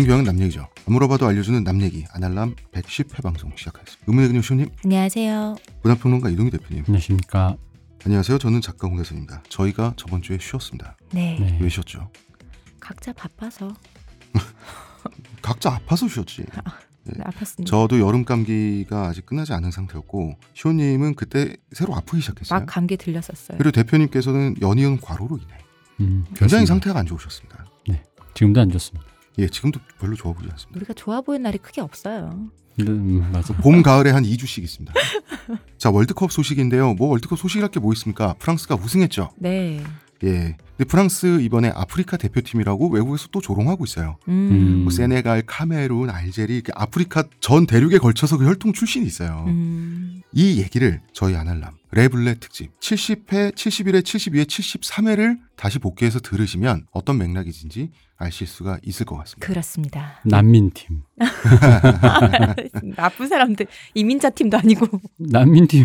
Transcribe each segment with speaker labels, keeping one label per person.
Speaker 1: 모든 교양은 남 얘기죠. 안 물어봐도 알려주는 남 얘기 아날람 110회 방송 시작하겠습니다. 의문의 근육 쇼님,
Speaker 2: 안녕하세요.
Speaker 1: 문화평론가 이동희 대표님.
Speaker 3: 안녕하십니까.
Speaker 1: 안녕하세요. 저는 작가 홍대선입니다. 저희가 저번 주에 쉬었습니다.
Speaker 2: 네.
Speaker 3: 네.
Speaker 1: 왜 쉬었죠?
Speaker 2: 각자 바빠서
Speaker 1: 각자 아파서 쉬었지.
Speaker 2: 네, 아팠습니다.
Speaker 1: 저도 여름 감기가 아직 끝나지 않은 상태였고 쇼님은 그때 새로 아프기 시작했어요.
Speaker 2: 막 감기 들렸었어요.
Speaker 1: 그리고 대표님께서는 연이은 과로로 인해
Speaker 3: 음,
Speaker 1: 굉장히
Speaker 3: 그렇습니다.
Speaker 1: 상태가 안 좋으셨습니다.
Speaker 3: 지금도 안 좋습니다.
Speaker 1: 예, 지금도 별로 좋아 보지 않습니다.
Speaker 2: 우리가 좋아 보이는 날이 크게 없어요.
Speaker 3: 근데, 음, 맞아.
Speaker 1: 봄, 가을에 한 2주씩 있습니다. 자, 월드컵 소식인데요. 뭐 월드컵 소식이랄 게 뭐 있습니까? 프랑스가 우승했죠.
Speaker 2: 네.
Speaker 1: 예. 근데 프랑스 이번에 아프리카 대표팀이라고 외국에서 또 조롱하고 있어요.
Speaker 2: 음.
Speaker 1: 뭐 세네갈, 카메룬, 알제리, 이렇게 아프리카 전 대륙에 걸쳐서 그 혈통 출신이 있어요.
Speaker 2: 음.
Speaker 1: 이 얘기를 저희 아날람 레블레 특집 70회, 71회, 72회, 73회를 다시 복귀해서 들으시면 어떤 맥락이든지 아실 수가 있을 것 같습니다.
Speaker 2: 그렇습니다.
Speaker 3: 난민팀.
Speaker 2: 나쁜 사람들 이민자 팀도 아니고
Speaker 3: 난민팀.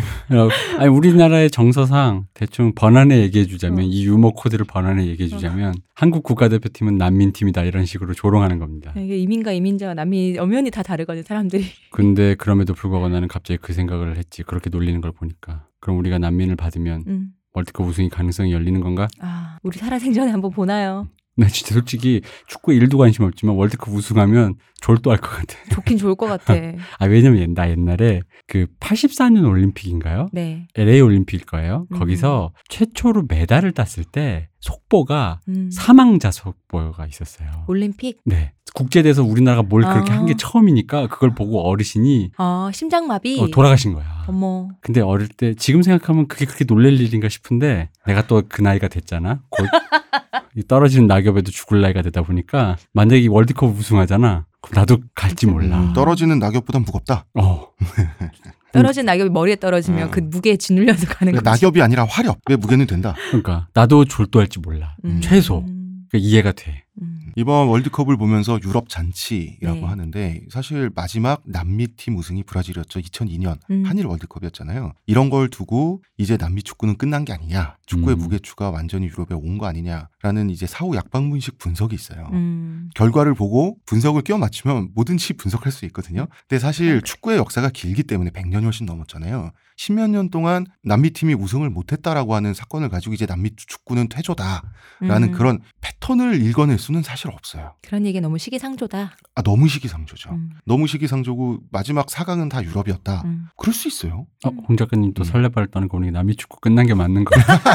Speaker 3: 아니, 우리나라의 정서상 대충 번안에 얘기해 주자면,
Speaker 2: 어.
Speaker 3: 이 유머 코드를 번안에 얘기해 주자면, 한국 국가대표팀은 난민팀이다. 이런 식으로 조롱하는 겁니다.
Speaker 2: 이게 이민과 이민자와 남이 엄연히 다 다르거든요. 사람들이.
Speaker 3: 근데 그럼에도 불구하고 나는 갑자기 그 생각을 했지. 그렇게 놀리는 걸 보니까. 그럼 우리가 난민을 받으면
Speaker 2: 음.
Speaker 3: 월드컵 우승이 가능성이 열리는 건가?
Speaker 2: 아, 우리 살아생전에 한번 보나요?
Speaker 3: 나 진짜 솔직히 축구에 1도 관심 없지만 월드컵 우승하면 졸도할 것 같아.
Speaker 2: 좋긴 좋을 것 같아.
Speaker 3: 아, 왜냐면 나 옛날에 그 84년 올림픽인가요?
Speaker 2: 네.
Speaker 3: LA 올림픽일 거예요.
Speaker 2: 음.
Speaker 3: 거기서 최초로 메달을 땄을 때 속보가
Speaker 2: 음.
Speaker 3: 사망자 속보가 있었어요.
Speaker 2: 올림픽.
Speaker 3: 네. 국제대에서 우리나라가 뭘 그렇게
Speaker 2: 아.
Speaker 3: 한게 처음이니까 그걸 보고 어르신이
Speaker 2: 아, 심장마비.
Speaker 3: 어, 돌아가신 거야.
Speaker 2: 어머.
Speaker 3: 근데 어릴 때 지금 생각하면 그게 그렇게 놀랄 일인가 싶은데 내가 또 그 나이가 됐잖아. 곧 이 떨어지는 낙엽에도 죽을 나이가 되다 보니까 만약에 이 월드컵 우승하잖아. 그럼 나도 갈지 몰라.
Speaker 2: 음.
Speaker 1: 떨어지는 낙엽보단 무겁다.
Speaker 3: 어.
Speaker 2: 떨어진 낙엽이 머리에 떨어지면
Speaker 1: 음.
Speaker 2: 그 무게에 짓눌려서 가는 거지.
Speaker 1: 낙엽이 아니라 화력. 왜 무게는 된다.
Speaker 3: 그러니까 나도 졸도할지 몰라.
Speaker 2: 음.
Speaker 3: 최소.
Speaker 2: 음.
Speaker 3: 그러니까 이해가 돼.
Speaker 2: 음.
Speaker 1: 이번 월드컵을 보면서 유럽 잔치라고
Speaker 2: 네.
Speaker 1: 하는데 사실 마지막 남미 팀 우승이 브라질이었죠. 2002년
Speaker 2: 음.
Speaker 1: 한일 월드컵이었잖아요. 이런 걸 두고 이제 남미 축구는 끝난 게 아니냐. 축구의
Speaker 3: 음.
Speaker 1: 무게추가 완전히 유럽에 온 거 아니냐라는 이제 사후 약방문식 분석이 있어요.
Speaker 2: 음.
Speaker 1: 결과를 보고 분석을 끼워 맞추면 뭐든지 분석할 수 있거든요. 근데 사실 축구의 역사가 길기 때문에 100년이 훨씬 넘었잖아요. 십몇 년 동안 남미 팀이 우승을 못했다라고 하는 사건을 가지고 이제 남미 축구는 퇴조다라는
Speaker 2: 음.
Speaker 1: 그런 패턴을 읽어낼 수는 사실 없어요.
Speaker 2: 그런 얘기 너무 시기상조다.
Speaker 1: 아 너무 시기상조죠.
Speaker 2: 음.
Speaker 1: 너무 시기상조고 마지막 4강은 다 유럽이었다.
Speaker 2: 음.
Speaker 1: 그럴 수 있어요.
Speaker 3: 어, 홍 작가님 또
Speaker 1: 음.
Speaker 3: 설레발 떠는 거 보니 남미 축구 끝난 게 맞는 거야.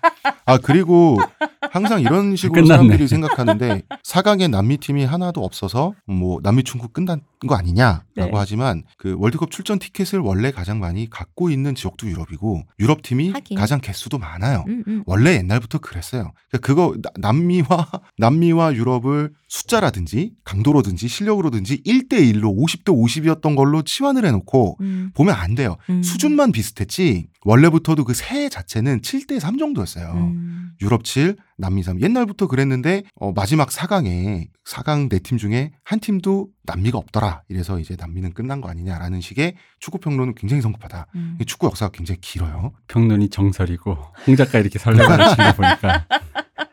Speaker 1: 아 그리고 항상 이런 식으로
Speaker 3: 끝났네.
Speaker 1: 사람들이 생각하는데 4강에 남미 팀이 하나도 없어서 뭐 남미 축구 끝난 거 아니냐라고
Speaker 2: 네.
Speaker 1: 하지만 그 월드컵 출전 티켓을 원래 가장 많이 갖고 있는 지역도 유럽이고 유럽 팀이
Speaker 2: 하긴.
Speaker 1: 가장 개수도 많아요.
Speaker 2: 음, 음.
Speaker 1: 원래 옛날부터 그랬어요. 그러니까 그거 나- 남미와 남미와 유럽을 숫자라든지 강도로든지 실력으로든지 1대 1로 50대 50이었던 걸로 치환을 해놓고
Speaker 2: 음.
Speaker 1: 보면 안 돼요.
Speaker 2: 음.
Speaker 1: 수준만 비슷했지 원래부터도 그 세 자체는 7대 3 정도였어요.
Speaker 2: 음.
Speaker 1: 유럽 7, 남미 3. 옛날부터 그랬는데 어, 마지막 4강에 4강 네 팀 중에 한 팀도 남미가 없더라. 이래서 이제 남미는 끝난 거 아니냐라는 식의 축구 평론은 굉장히 성급하다.
Speaker 2: 음.
Speaker 1: 이 축구 역사가 굉장히 길어요.
Speaker 3: 평론이 정설이고 홍 작가 이렇게 설레발을 거 보니까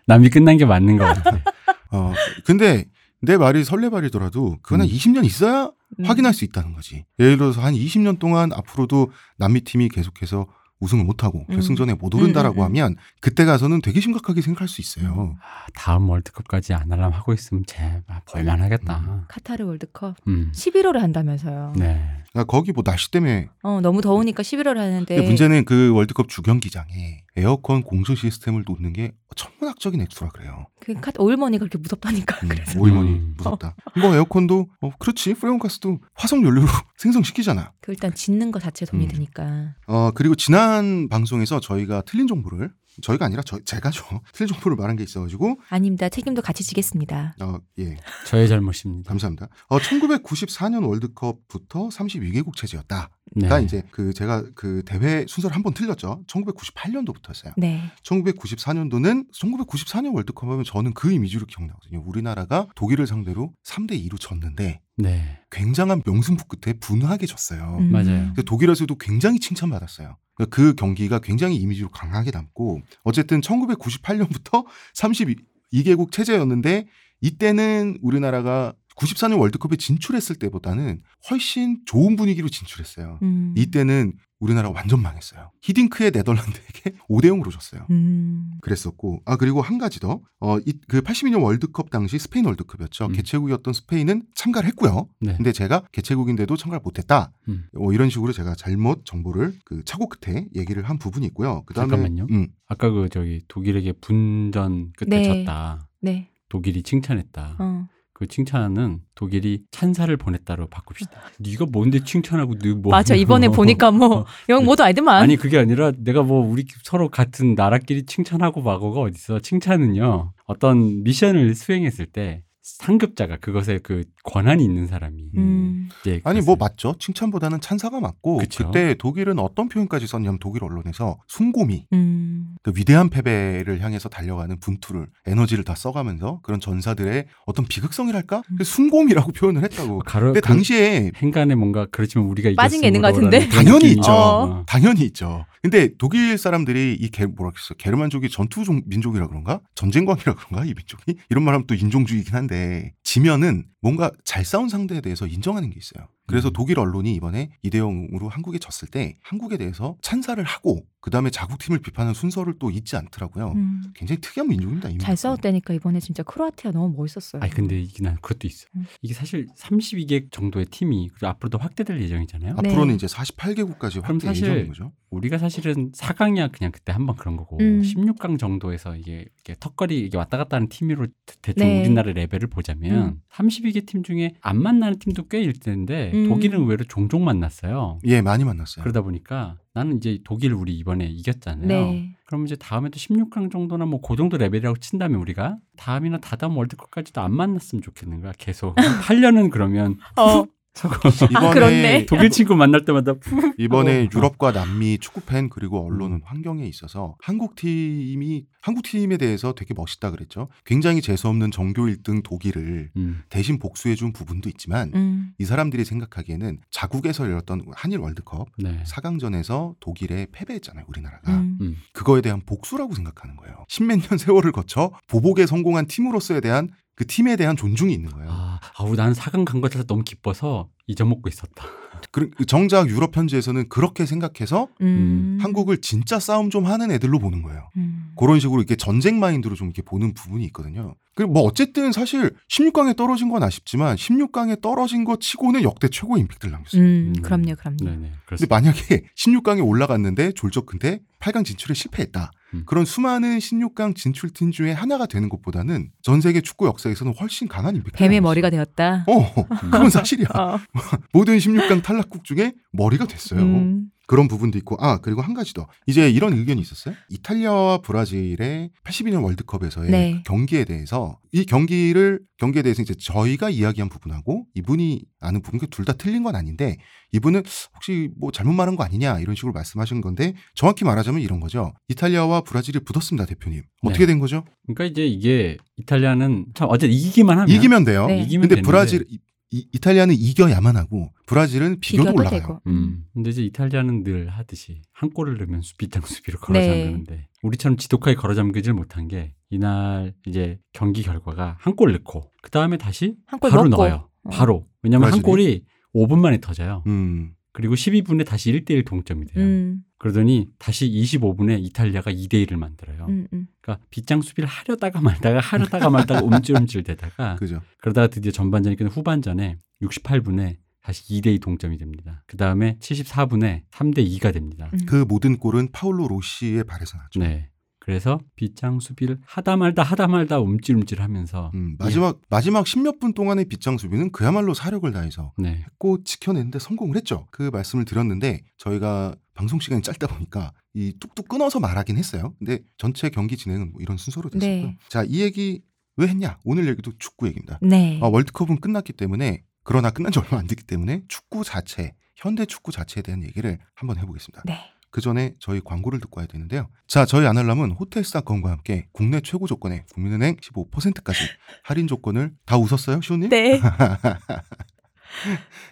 Speaker 3: 남미 끝난 게 맞는 것 같아.
Speaker 1: 어, 근데 내 말이 설레발이더라도 그건 한
Speaker 3: 음.
Speaker 1: 20년 있어야
Speaker 2: 음.
Speaker 1: 확인할 수 있다는 거지. 예를 들어서 한 20년 동안 앞으로도 남미 팀이 계속해서 우승을 못하고
Speaker 2: 음.
Speaker 1: 결승전에 못 오른다라고
Speaker 2: 음, 음, 음.
Speaker 1: 하면 그때 가서는 되게 심각하게 생각할 수 있어요.
Speaker 3: 아, 다음 월드컵까지 안할람 하고 있으면 제발 볼만하겠다.
Speaker 2: 카타르 월드컵
Speaker 3: 음.
Speaker 2: 11월에 한다면서요.
Speaker 3: 네.
Speaker 1: 그러니까 거기 뭐 날씨 때문에
Speaker 2: 어, 너무 더우니까 11월에 하는데
Speaker 1: 문제는 그 월드컵 주경기장에 에어컨 공조 시스템을 놓는 게 천문학적인 액수라 그래요.
Speaker 2: 그 카, 오일머니가 그렇게 무섭다니까.
Speaker 1: 음,
Speaker 2: 그래서
Speaker 1: 오일머니
Speaker 3: 음.
Speaker 1: 무섭다. 뭐 에어컨도 어, 그렇지 프레온 가스도 화석 연료로 생성시키잖아.
Speaker 2: 그 일단 짓는 거 자체 돈이
Speaker 1: 음.
Speaker 2: 드니까.
Speaker 1: 어 그리고 지난 방송에서 저희가 틀린 정보를 저희가 아니라 저 제가죠 틀린 정보를 말한 게 있어가지고
Speaker 2: 아닙니다. 책임도 같이 지겠습니다.
Speaker 1: 어 예
Speaker 3: 저의 잘못입니다.
Speaker 1: 감사합니다. 어 1994년 월드컵부터 32개국 체제였다.
Speaker 3: 네.
Speaker 1: 가 이제 그 제가 그 대회 순서를 한 번 틀렸죠. 1998년도부터였어요.
Speaker 2: 네.
Speaker 1: 1994년도는 1994년 월드컵 하면 저는 그 이미지로 기억나거든요. 우리나라가 독일을 상대로 3대 2로 졌는데
Speaker 3: 네.
Speaker 1: 굉장한 명승부 끝에 분하게 졌어요.
Speaker 2: 음.
Speaker 3: 맞아요.
Speaker 1: 독일에서도 굉장히 칭찬받았어요. 그러니까 그 경기가 굉장히 이미지로 강하게 남고 어쨌든 1998년부터 32개국 체제였는데 이때는 우리나라가 94년 월드컵에 진출했을 때보다는 훨씬 좋은 분위기로 진출했어요.
Speaker 2: 음.
Speaker 1: 이때는 우리나라 완전 망했어요. 히딩크의 네덜란드에게 5대 0으로 졌어요.
Speaker 2: 음.
Speaker 1: 그랬었고 아 그리고 한 가지 더 어이그 82년 월드컵 당시 스페인 월드컵이었죠.
Speaker 3: 음.
Speaker 1: 개최국이었던 스페인은 참가를 했고요.
Speaker 3: 네.
Speaker 1: 근데 제가 개최국인데도 참가를 못 했다.
Speaker 3: 음.
Speaker 1: 뭐 이런 식으로 제가 잘못 정보를 그 차고 끝에 얘기를 한 부분이 있고요. 그다음에
Speaker 3: 잠깐만요.
Speaker 1: 음,
Speaker 3: 아까 그 저기 독일에게 분전 끝에
Speaker 2: 네.
Speaker 3: 졌다.
Speaker 2: 네.
Speaker 3: 독일이 칭찬했다.
Speaker 2: 어.
Speaker 3: 그 칭찬은 독일이 찬사를 보냈다로 바꿉시다. 네가 뭔데 칭찬하고 너뭐
Speaker 2: 맞아. 이번에 보니까 뭐 영 모두 알더만.
Speaker 3: 아니 그게 아니라 내가 뭐 우리 서로 같은 나라끼리 칭찬하고 마고가 어딨어? 칭찬은요. 어떤 미션을 수행했을 때 상급자가 그것에 그 권한이 있는 사람이
Speaker 2: 음.
Speaker 3: 이제
Speaker 1: 아니 뭐 맞죠. 칭찬보다는 찬사가 맞고
Speaker 3: 그쵸.
Speaker 1: 그때 독일은 어떤 표현까지 썼냐면 독일 언론에서 순고미
Speaker 2: 음.
Speaker 1: 그 위대한 패배를 향해서 달려가는 분투를 에너지를 다 써가면서 그런 전사들의 어떤 비극성이랄까
Speaker 2: 음.
Speaker 1: 그 순고미라고 표현을 했다고.
Speaker 3: 가로
Speaker 1: 근데
Speaker 3: 그
Speaker 1: 당시에
Speaker 3: 행간에 뭔가 그렇지만 우리가
Speaker 2: 빠진 게 있는 것
Speaker 3: 이겼으므로라는
Speaker 2: 같은데?
Speaker 1: 당연히 있죠.
Speaker 3: 어.
Speaker 1: 당연히 있죠. 근데 독일 사람들이 이 게, 뭐라 그랬어 게르만족이 전투 종- 민족이라 그런가? 전쟁광이라 그런가? 이 민족이? 이런 말 하면 또 인종주의긴 한데 지면은 뭔가 잘 싸운 상대에 대해서 인정하는 게 있어요. 그래서
Speaker 3: 음.
Speaker 1: 독일 언론이 이번에 2대 0으로 한국에 졌을 때 한국에 대해서 찬사를 하고 그다음에 자국팀을 비판하는 순서를 또 잊지 않더라고요.
Speaker 2: 음.
Speaker 1: 굉장히 특이한 민족입니다. 이
Speaker 2: 잘. 싸웠다니까 이번에 진짜 크로아티아 너무 멋있었어요.
Speaker 3: 아니 근데 이게 난 그것도 있어.
Speaker 2: 음.
Speaker 3: 이게 사실 32개 정도의 팀이 그리고 앞으로 더 확대될 예정이잖아요.
Speaker 2: 네.
Speaker 1: 앞으로는 이제 48개국까지
Speaker 3: 그럼
Speaker 1: 확대
Speaker 3: 사실
Speaker 1: 예정인 거죠.
Speaker 3: 우리가 사실은 4강이야 그냥 그때 한 번 그런 거고
Speaker 2: 음.
Speaker 3: 16강 정도에서 이게, 이게 턱걸이 이게 왔다 갔다 하는 팀으로 대- 대충
Speaker 2: 네.
Speaker 3: 우리나라 레벨을 보자면
Speaker 2: 음.
Speaker 3: 32개 팀 중에 안 만나는 팀도 꽤 있을 텐데
Speaker 2: 음.
Speaker 3: 독일은 의외로 종종 만났어요.
Speaker 1: 예, 많이 만났어요.
Speaker 3: 그러다 보니까 나는 이제 독일 우리 이번에 이겼잖아요.
Speaker 2: 네.
Speaker 3: 그럼 이제 다음에도 16강 정도나 뭐 그 정도 레벨이라고 친다면 우리가 다음이나 다다음 월드컵까지도 안 만났으면 좋겠는 거야. 계속 8년은 그러면
Speaker 2: 어.
Speaker 3: 하고
Speaker 1: 이번에
Speaker 2: 그렇네.
Speaker 3: 독일 친구 만날 때마다 푸
Speaker 1: 이번에
Speaker 3: 어.
Speaker 1: 유럽과 남미 축구 팬 그리고 언론은
Speaker 3: 음.
Speaker 1: 환경에 있어서 한국 팀이 한국 팀에 대해서 되게 멋있다 그랬죠. 굉장히 재수 없는 정교 1등 독일을
Speaker 3: 음.
Speaker 1: 대신 복수해 준 부분도 있지만
Speaker 2: 음.
Speaker 1: 이 사람들이 생각하기에는 자국에서 열렸던 한일 월드컵
Speaker 3: 네.
Speaker 1: 4강전에서 독일에 패배했잖아요, 우리나라가.
Speaker 2: 음.
Speaker 3: 음.
Speaker 1: 그거에 대한 복수라고 생각하는 거예요. 십몇 년 세월을 거쳐 보복에 성공한 팀으로서에 대한 그 팀에 대한 존중이 있는 거예요.
Speaker 3: 아, 아우 나는 4강 간것 자체 너무 기뻐서 잊어먹고 있었다.
Speaker 1: 그- 정작 유럽 현지에서는 그렇게 생각해서
Speaker 2: 음.
Speaker 1: 한국을 진짜 싸움 좀 하는 애들로 보는 거예요.
Speaker 2: 음.
Speaker 1: 그런 식으로 이렇게 전쟁 마인드로 좀 이렇게 보는 부분이 있거든요. 그리고 뭐 어쨌든 사실 16강에 떨어진 건 아쉽지만 16강에 떨어진 것 치고는 역대 최고의 임팩트를 남겼어요.
Speaker 2: 음.
Speaker 3: 음.
Speaker 2: 그럼요, 그럼요.
Speaker 3: 네네.
Speaker 1: 근데. 만약에 16강에 올라갔는데 졸적 근데 8강 진출에 실패했다.
Speaker 3: 음.
Speaker 1: 그런 수많은 16강 진출팀 중에 하나가 되는 것보다는 전 세계 축구 역사에서는 훨씬 강한 임팩트.
Speaker 2: 뱀의 머리가 되었다.
Speaker 1: 어, 그건 사실이야.
Speaker 2: 어.
Speaker 1: 모든 16강 탈락국 중에 머리가 됐어요.
Speaker 2: 음.
Speaker 1: 그런 부분도 있고 아 그리고 한 가지 더 이제 이런 의견이 있었어요. 이탈리아와 브라질의 82년 월드컵에서의
Speaker 2: 네.
Speaker 1: 그 경기에 대해서 이 경기를 경기에 대해서 이제 저희가 이야기한 부분하고 이분이 아는 부분 둘 다 틀린 건 아닌데 이분은 혹시 뭐 잘못 말한 거 아니냐 이런 식으로 말씀하신 건데 정확히 말하자면 이런 거죠. 이탈리아와 브라질이 붙었습니다, 대표님. 어떻게 된 거죠?
Speaker 3: 그러니까 이제 이게 이탈리아는 참 어제 이기기만 하면
Speaker 1: 이기면 돼요.
Speaker 2: 네.
Speaker 3: 이기면
Speaker 1: 근데
Speaker 3: 되는데
Speaker 1: 브라질 이, 이- 이탈리아는 이겨야만 하고 브라질은 비교도,
Speaker 2: 비교도
Speaker 1: 올라가요.
Speaker 2: 되고.
Speaker 3: 음. 근데 이제 이탈리아는 늘 하듯이 한 골을 넣으면 수비장 수비로 걸어
Speaker 2: 네.
Speaker 3: 잠그는데 우리처럼 지독하게 걸어 잠그질 못한 게 이날 이제 경기 결과가 한 골 넣고 그 다음에 다시
Speaker 2: 한골
Speaker 3: 바로. 넣어요.
Speaker 2: 어.
Speaker 3: 바로 왜냐면 한
Speaker 1: 브라질이?
Speaker 3: 골이 5분 만에 터져요.
Speaker 1: 음.
Speaker 3: 그리고 12분에 다시 1대1 동점이 돼요.
Speaker 2: 음.
Speaker 3: 그러더니 다시 25분에 이탈리아가 2대1을 만들어요.
Speaker 2: 음. 음.
Speaker 3: 그러니까 빗장 수비를 하려다가 말다가 하려다가 말다가 움찔움찔 되다가
Speaker 1: 그죠.
Speaker 3: 그러다가 드디어 전반전이 끝나 후반전에 68분에 다시 2대2 동점이 됩니다. 그 다음에 74분에 3대2가 됩니다.
Speaker 2: 음.
Speaker 1: 그 모든 골은 파울로 로시의 발에서 났죠.
Speaker 3: 네. 그래서 빗장 수비를 하다 말다 하다 말다 움찔움찔 하면서
Speaker 1: 음, 마지막 마지막 십몇 분 동안의 빗장 수비는 그야말로 사력을 다해서
Speaker 3: 네.
Speaker 1: 했고 지켜내는데 성공을 했죠. 그 말씀을 드렸는데 저희가 방송 시간이 짧다 보니까 이 뚝뚝 끊어서 말하긴 했어요. 근데 전체 경기 진행은 뭐 이런 순서로 됐었고요.
Speaker 2: 네.
Speaker 1: 자, 이 얘기 왜 했냐? 오늘 얘기도 축구 얘기입니다.
Speaker 2: 네.
Speaker 1: 아, 월드컵은 끝났기 때문에 그러나 끝난 지 얼마 안 됐기 때문에 축구 자체, 현대 축구 자체에 대한 얘기를 한번 해보겠습니다.
Speaker 2: 네.
Speaker 1: 그 전에 저희 광고를 듣고 와야 되는데요. 자, 저희 아날람은 호텔스닷컴과 함께 국내 최고 조건의 국민은행 15%까지 할인 조건을 다 웃었어요, 시호님?
Speaker 2: 네.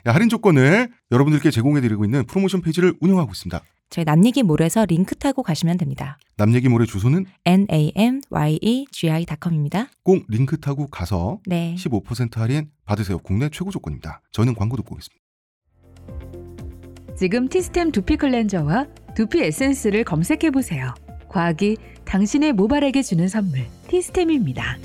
Speaker 1: 야, 할인 조건을 여러분들께 제공해드리고 있는 프로모션 페이지를 운영하고 있습니다.
Speaker 2: 저희 남얘기몰에서 링크 타고 가시면 됩니다.
Speaker 1: 남 얘기 모래 주소는
Speaker 2: n a m y e g i.com입니다.
Speaker 1: 꼭 링크 타고 가서
Speaker 2: 네.
Speaker 1: 15% 할인 받으세요. 국내 최고 조건입니다. 저희는 광고 듣고 오겠습니다.
Speaker 4: 지금 티스템 두피 클렌저와 두피 에센스를 검색해 보세요. 과학이 당신의 모발에게 주는 선물 티스템입니다.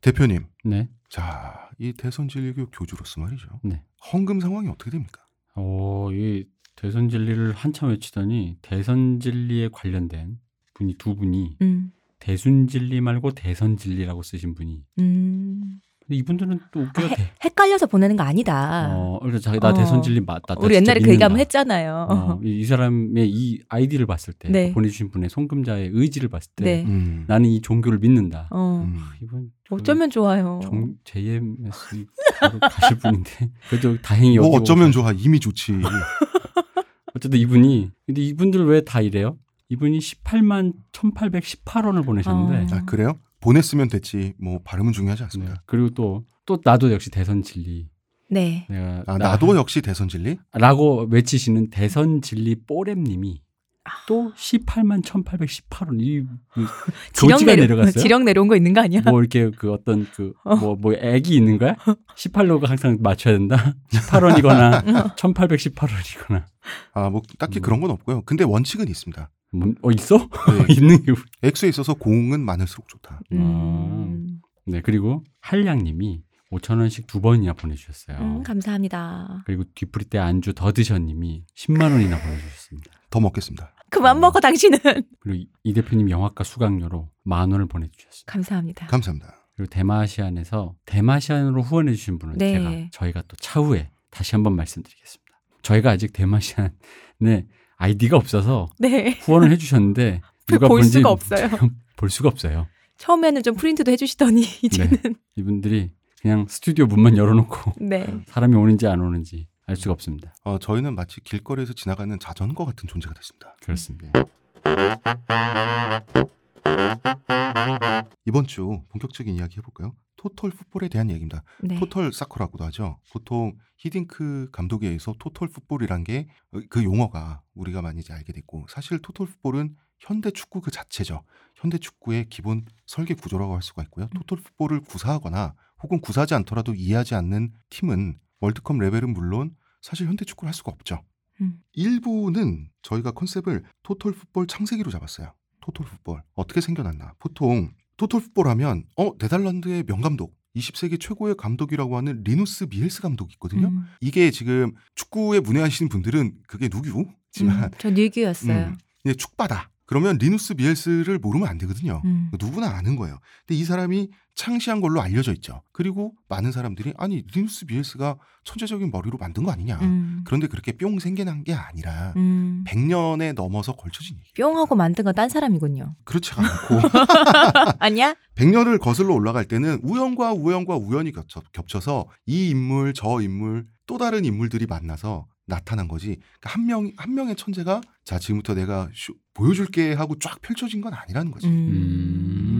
Speaker 1: 대표님,
Speaker 3: 네.
Speaker 1: 자, 이 대선 진리교 교주로서 말이죠.
Speaker 3: 네.
Speaker 1: 헌금 상황이 어떻게 됩니까?
Speaker 3: 어, 이 대선 진리를 한참 외치더니 대선 진리에 관련된 분이 두 분이
Speaker 2: 음.
Speaker 3: 대순 진리 말고 대선 진리라고 쓰신 분이.
Speaker 2: 음.
Speaker 3: 근데 이분들은 또 웃겨요.
Speaker 2: 아,
Speaker 3: 대-
Speaker 2: 헷갈려서 보내는 거 아니다.
Speaker 3: 어, 그래서 자기 나
Speaker 2: 어.
Speaker 3: 대선 진리 맞다. 나
Speaker 2: 우리 옛날에 그 얘기. 한번 했잖아요.
Speaker 3: 어, 이, 이 사람의 이 아이디를 봤을 때
Speaker 2: 네.
Speaker 3: 보내주신 분의 송금자의 의지를 봤을 때
Speaker 2: 네.
Speaker 1: 음.
Speaker 3: 나는 이 종교를 믿는다.
Speaker 2: 어.
Speaker 1: 음.
Speaker 3: 이분 그
Speaker 2: 어쩌면 좋아요.
Speaker 3: 종, JMS 가실 분인데 그래도 다행히
Speaker 1: 뭐 어쩌면
Speaker 3: 오셔-
Speaker 1: 좋아. 이미 좋지.
Speaker 3: 어쨌든 이분이 근데 이분들 왜 다 이래요? 이분이 18만 1,818원을 보내셨는데
Speaker 2: 어.
Speaker 1: 아, 그래요? 보냈으면 됐지. 뭐 발음은 중요하지
Speaker 3: 네.
Speaker 1: 않습니다.
Speaker 3: 그리고 또또 나도 역시 대선 진리
Speaker 2: 네.
Speaker 3: 내가
Speaker 1: 아,
Speaker 3: 나-
Speaker 1: 나도 역시 대선 진리?
Speaker 3: 라고 외치시는 대선 진리 뽀렘님이
Speaker 2: 아.
Speaker 3: 또 18만 1,818원 이 그,
Speaker 2: 지령 내려
Speaker 3: 내려갔어요?
Speaker 2: 지령 내려온 거 있는 거 아니야?
Speaker 3: 뭐 이렇게 그 어떤 그 뭐뭐 액이 있는 거야? 18로가 항상 맞춰야 된다. 18원이거나 1,818원이거나.
Speaker 1: 아, 뭐 딱히
Speaker 3: 음.
Speaker 1: 그런 건 없고요. 근데 원칙은 있습니다.
Speaker 3: 뭐, 어 있어?
Speaker 1: 네,
Speaker 3: 있는 게.
Speaker 1: 액수에 있어서 공은 많을수록 좋다.
Speaker 2: 음.
Speaker 3: 네 그리고 한량님이 5천 원씩 두 번이나 보내주셨어요.
Speaker 2: 음, 감사합니다.
Speaker 3: 그리고 뒤풀이 때 안주 더 드셔님이 10만 원이나 보내주셨습니다.
Speaker 1: 더 먹겠습니다.
Speaker 2: 그만
Speaker 3: 어.
Speaker 2: 먹어 당신은.
Speaker 3: 그리고 이- 이 대표님 영화과 수강료로 만 원을 보내주셨습니다.
Speaker 2: 감사합니다.
Speaker 1: 감사합니다.
Speaker 3: 그리고 대마시안에서 대마시안으로 후원해 주신 분은
Speaker 2: 네.
Speaker 3: 제가 저희가 또 차후에 다시 한번 말씀드리겠습니다. 저희가 아직 대마시안에 아이디가 없어서
Speaker 2: 네.
Speaker 3: 후원을 해주셨는데 누가
Speaker 2: 볼 수가 없어요.
Speaker 3: 볼 수가 없어요.
Speaker 2: 처음에는 좀 프린트도 해주시더니 이제는
Speaker 3: 이분들이 그냥 스튜디오 문만 열어놓고
Speaker 2: 네.
Speaker 3: 사람이 오는지 안 오는지 알 수가 없습니다.
Speaker 1: 어, 저희는 마치 길거리에서 지나가는 자전거 같은 존재가 됐습니다.
Speaker 3: 그렇습니다.
Speaker 1: 이번 주 본격적인 이야기 해볼까요? 토털 풋볼에 대한 얘기입니다.
Speaker 2: 네.
Speaker 1: 토털 사커라고도 하죠. 보통 히딩크 감독에 의해서 토털 풋볼이란 게 그 용어가 우리가 많이 이제 알게 됐고 사실 토털 풋볼은 현대 축구 그 자체죠. 현대 축구의 기본 설계 구조라고 할 수가 있고요. 토털 풋볼을 구사하거나 혹은 구사하지 않더라도 이해하지 않는 팀은 월드컵 레벨은 물론 사실 현대 축구를 할 수가 없죠.
Speaker 2: 음.
Speaker 1: 일부는 저희가 컨셉을 토털 풋볼 창세기로 잡았어요. 토털 풋볼 어떻게 생겨났나? 보통 토털 풋볼 하면 어 네덜란드의 명감독 20세기 최고의 감독이라고 하는 리누스 미헬스 감독이 있거든요.
Speaker 2: 음.
Speaker 1: 이게 지금 축구에 문외하시는 분들은 그게 누구지만
Speaker 2: 음, 전 뉴기였어요.
Speaker 1: 음, 이제 축빠다. 그러면 리누스 미헬스를 모르면 안 되거든요.
Speaker 2: 음.
Speaker 1: 누구나 아는 거예요. 근데 이 사람이 창시한 걸로 알려져 있죠. 그리고 많은 사람들이 아니 리누스 미헬스가 천재적인 머리로 만든 거 아니냐.
Speaker 2: 음.
Speaker 1: 그런데 그렇게 뿅 생겨난 게 아니라
Speaker 2: 음.
Speaker 1: 100년에 넘어서 걸쳐진 얘기.
Speaker 2: 뿅 하고 만든 건 딴 사람이군요.
Speaker 1: 그렇지가 않고
Speaker 2: 아니야?
Speaker 1: 100년을 거슬러 올라갈 때는 우연과 우연과 우연이 겹쳐, 겹쳐서 이 인물 저 인물 또 다른 인물들이 만나서 나타난 거지. 그러니까 한 명, 한 명의 천재가 자, 지금부터 내가 쇼- 보여줄게 하고 쫙 펼쳐진 건 아니라는 거지.
Speaker 3: 음.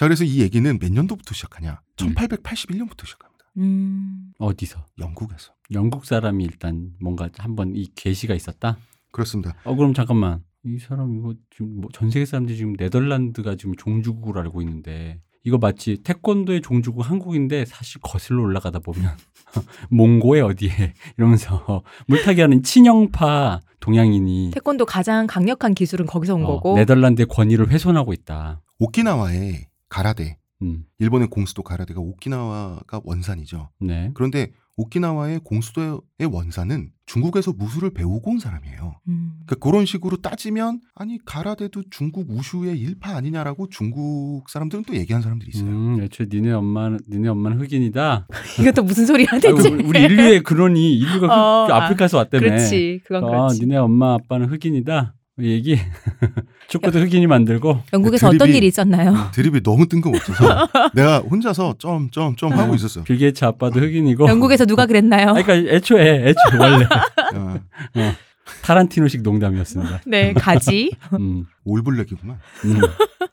Speaker 1: 자, 그래서 이 얘기는 몇 년도부터 시작하냐?
Speaker 3: 음.
Speaker 1: 1881년부터 시작합니다.
Speaker 2: 음.
Speaker 3: 어디서?
Speaker 1: 영국에서.
Speaker 3: 영국 사람이 일단 뭔가 한번 이 계시가 있었다.
Speaker 1: 그렇습니다.
Speaker 3: 어 그럼 잠깐만 이 사람 이거 지금 뭐 전 세계 사람들이 지금 네덜란드가 지금 종주국으로 알고 있는데 이거 마치 태권도의 종주국 한국인데 사실 거슬러 올라가다 보면 몽고에 어디에 이러면서 물타기하는 친영파 동양인이
Speaker 2: 태권도 가장 강력한 기술은 거기서 온
Speaker 3: 어,
Speaker 2: 거고.
Speaker 3: 네덜란드의 권위를 훼손하고 있다.
Speaker 1: 오키나와의 가라데,
Speaker 3: 음,
Speaker 1: 일본의 공수도 가라데가 오키나와가 원산이죠.
Speaker 3: 네.
Speaker 1: 그런데 오키나와의 공수도의 원산은 중국에서 무술을 배우고 온 사람이에요.
Speaker 2: 음.
Speaker 1: 그러니까 그런 식으로 따지면 아니 가라데도 중국 우슈의 일파 아니냐라고 중국 사람들은 또 얘기하는 사람들이 있어요.
Speaker 3: 음, 애초에 니네 엄마는 니네 엄마는 흑인이다.
Speaker 2: 이것도 무슨 소리야 대체?
Speaker 3: 우리 인류의 근원이 인류가 흑-
Speaker 2: 어, 아,
Speaker 3: 아프리카에서 왔다며.
Speaker 2: 그렇지. 그건
Speaker 3: 아,
Speaker 2: 그렇지.
Speaker 3: 니네 엄마 아빠는 흑인이다. 이 얘기 축구도 흑인이 만들고
Speaker 2: 영국에서
Speaker 1: 드립이-
Speaker 2: 어떤 일이 있었나요?
Speaker 1: 드립이 너무 뜬금없어서 내가 혼자서 점점점 하고 있었어요.
Speaker 3: 빌 게이츠 아빠도 흑인이고
Speaker 2: 영국에서 누가 그랬나요?
Speaker 3: 아니, 그러니까 애초에 애초에 원래
Speaker 1: 어,
Speaker 3: 타란티노식 농담이었습니다.
Speaker 2: 네, 가지.
Speaker 3: 음,
Speaker 1: all black이구만.
Speaker 3: 음,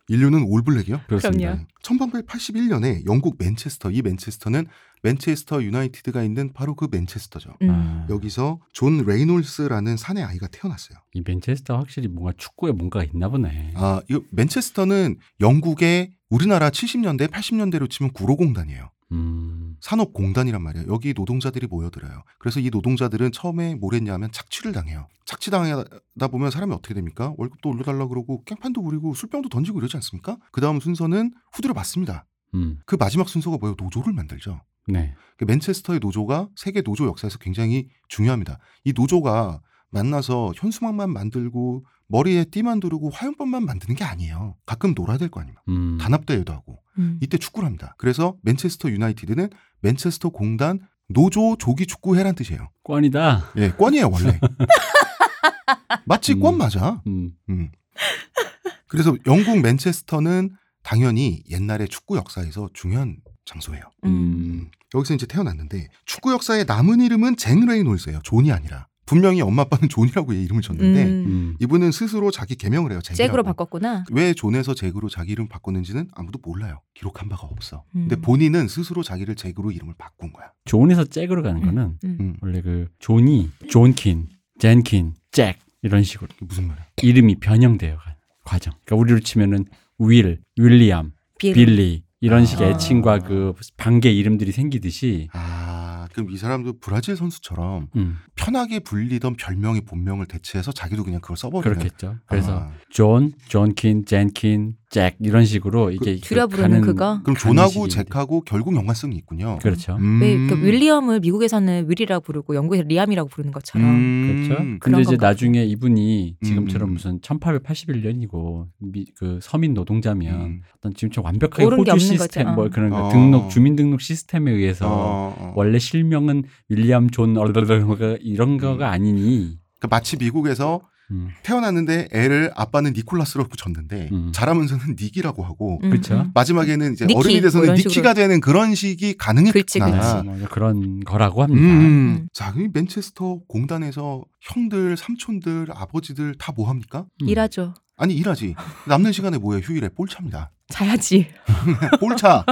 Speaker 1: 인류는 all black이요?
Speaker 3: 그렇습니다.
Speaker 2: 그럼요.
Speaker 1: 1881년에 영국 맨체스터 이 맨체스터는 맨체스터 유나이티드가 있는 바로 그 맨체스터죠.
Speaker 2: 음.
Speaker 3: 아,
Speaker 1: 여기서 존 레이놀스라는 사내 아이가 태어났어요.
Speaker 3: 이 맨체스터 확실히 뭔가 축구에 뭔가가 있나 보네.
Speaker 1: 아, 이 맨체스터는 영국의 우리나라 70년대, 80년대로 치면 구로공단이에요.
Speaker 3: 음,
Speaker 1: 산업공단이란 말이에요. 여기 노동자들이 모여들어요. 그래서 이 노동자들은 처음에 뭘 했냐면 착취를 당해요. 착취당하다 보면 사람이 어떻게 됩니까? 월급도 올려달라 그러고 깽판도 부리고 술병도 던지고 이러지 않습니까? 그 다음 순서는 후드를 받습니다.
Speaker 3: 음,
Speaker 1: 그 마지막 순서가 뭐예요? 노조를 만들죠.
Speaker 3: 네.
Speaker 1: 그 맨체스터의 노조가 세계 노조 역사에서 굉장히 중요합니다. 이 노조가 만나서 현수막만 만들고 머리에 띠만 두르고 화염병만 만드는 게 아니에요. 가끔 놀아야 될 거 아닙니까?
Speaker 3: 음,
Speaker 1: 단합대회도 하고
Speaker 2: 음.
Speaker 1: 이때 축구를 합니다. 그래서 맨체스터 유나이티드는 맨체스터 공단 노조 조기 축구회란 뜻이에요.
Speaker 3: 꽝이다.
Speaker 1: 예, 권이에요 원래. 마치
Speaker 3: 음.
Speaker 1: 권 맞아.
Speaker 3: 음,
Speaker 1: 음. 그래서 영국 맨체스터는 당연히 옛날의 축구 역사에서 중요한 장소예요.
Speaker 2: 음.
Speaker 3: 음,
Speaker 1: 여기서 이제 태어났는데 축구 역사의 남은 이름은 잭 레이놀스예요. 존이 아니라. 분명히 엄마 아빠는 존이라고 얘 이름을 줬는데
Speaker 2: 음.
Speaker 3: 음,
Speaker 1: 이분은 스스로 자기 개명을 해요. 잭이라고.
Speaker 2: 잭으로 바꿨구나.
Speaker 1: 왜 존에서 잭으로 자기 이름 바꿨는지는 아무도 몰라요. 기록한 바가 없어. 근데
Speaker 2: 음.
Speaker 1: 본인은 스스로 자기를 잭으로 이름을 바꾼 거야.
Speaker 3: 존에서 잭으로 가는 거는
Speaker 2: 음.
Speaker 1: 음.
Speaker 3: 원래 그 존이 존킨, 젠킨, 잭 이런 식으로
Speaker 1: 무슨 말이야?
Speaker 3: 이름이 변형되어 가는 과정. 그러니까 우리로 치면은 윌, 윌리엄,
Speaker 2: 빌.
Speaker 3: 빌리 이런 식의
Speaker 2: 아.
Speaker 3: 애칭과 그 반개 이름들이 생기듯이
Speaker 1: 아, 그럼 이 사람도 브라질 선수처럼
Speaker 3: 음,
Speaker 1: 편하게 불리던 별명의 본명을 대체해서 자기도 그냥 그걸 써버리는.
Speaker 3: 그렇겠죠. 그래서
Speaker 1: 아,
Speaker 3: 존, 존킨, 젠킨, 잭 이런 식으로 이게
Speaker 2: 줄여
Speaker 3: 그
Speaker 2: 부르는
Speaker 3: 가는-
Speaker 2: 그거?
Speaker 1: 그럼 존하고. 잭하고 결국 연관성이 있군요.
Speaker 3: 그렇죠.
Speaker 1: 음.
Speaker 2: 왜그 윌리엄을 미국에서는 윌이라고 부르고 영국에서 리암이라고 부르는 것처럼.
Speaker 1: 음.
Speaker 3: 그렇죠. 근데
Speaker 2: 그런
Speaker 3: 이제
Speaker 2: 건가
Speaker 3: 나중에 이분이 지금처럼
Speaker 1: 음.
Speaker 3: 무슨 1881년이고 그 서민 노동자면
Speaker 1: 음.
Speaker 3: 어떤 지금처럼 완벽하게 호주
Speaker 2: 없는
Speaker 3: 시스템
Speaker 2: 거죠.
Speaker 3: 뭐 그런 거
Speaker 1: 어.
Speaker 3: 등록 주민등록 시스템에 의해서
Speaker 1: 어, 어.
Speaker 3: 원래 실명은 윌리엄 존 얼더가 이런
Speaker 1: 음.
Speaker 3: 거가 아니니
Speaker 1: 그러니까 마치 미국에서
Speaker 3: 음.
Speaker 1: 태어났는데 애를 아빠는 니콜라스로 줬는데
Speaker 3: 음.
Speaker 1: 자라면서는 닉이라고 하고
Speaker 2: 음. 음.
Speaker 1: 마지막에는 이제
Speaker 2: 니키,
Speaker 1: 어른이 돼서는
Speaker 2: 뭐
Speaker 1: 니키가 되는 그런 식이 가능했구나.
Speaker 3: 아, 뭐 그런 거라고
Speaker 1: 음,
Speaker 3: 합니다.
Speaker 1: 음.
Speaker 2: 음.
Speaker 1: 자, 이 맨체스터 공단에서 형들, 삼촌들, 아버지들 다 뭐 합니까?
Speaker 3: 음.
Speaker 2: 일하죠.
Speaker 1: 아니 일하지. 남는 시간에 뭐해? 휴일에 볼차입니다.
Speaker 2: 자야지.
Speaker 1: 볼차.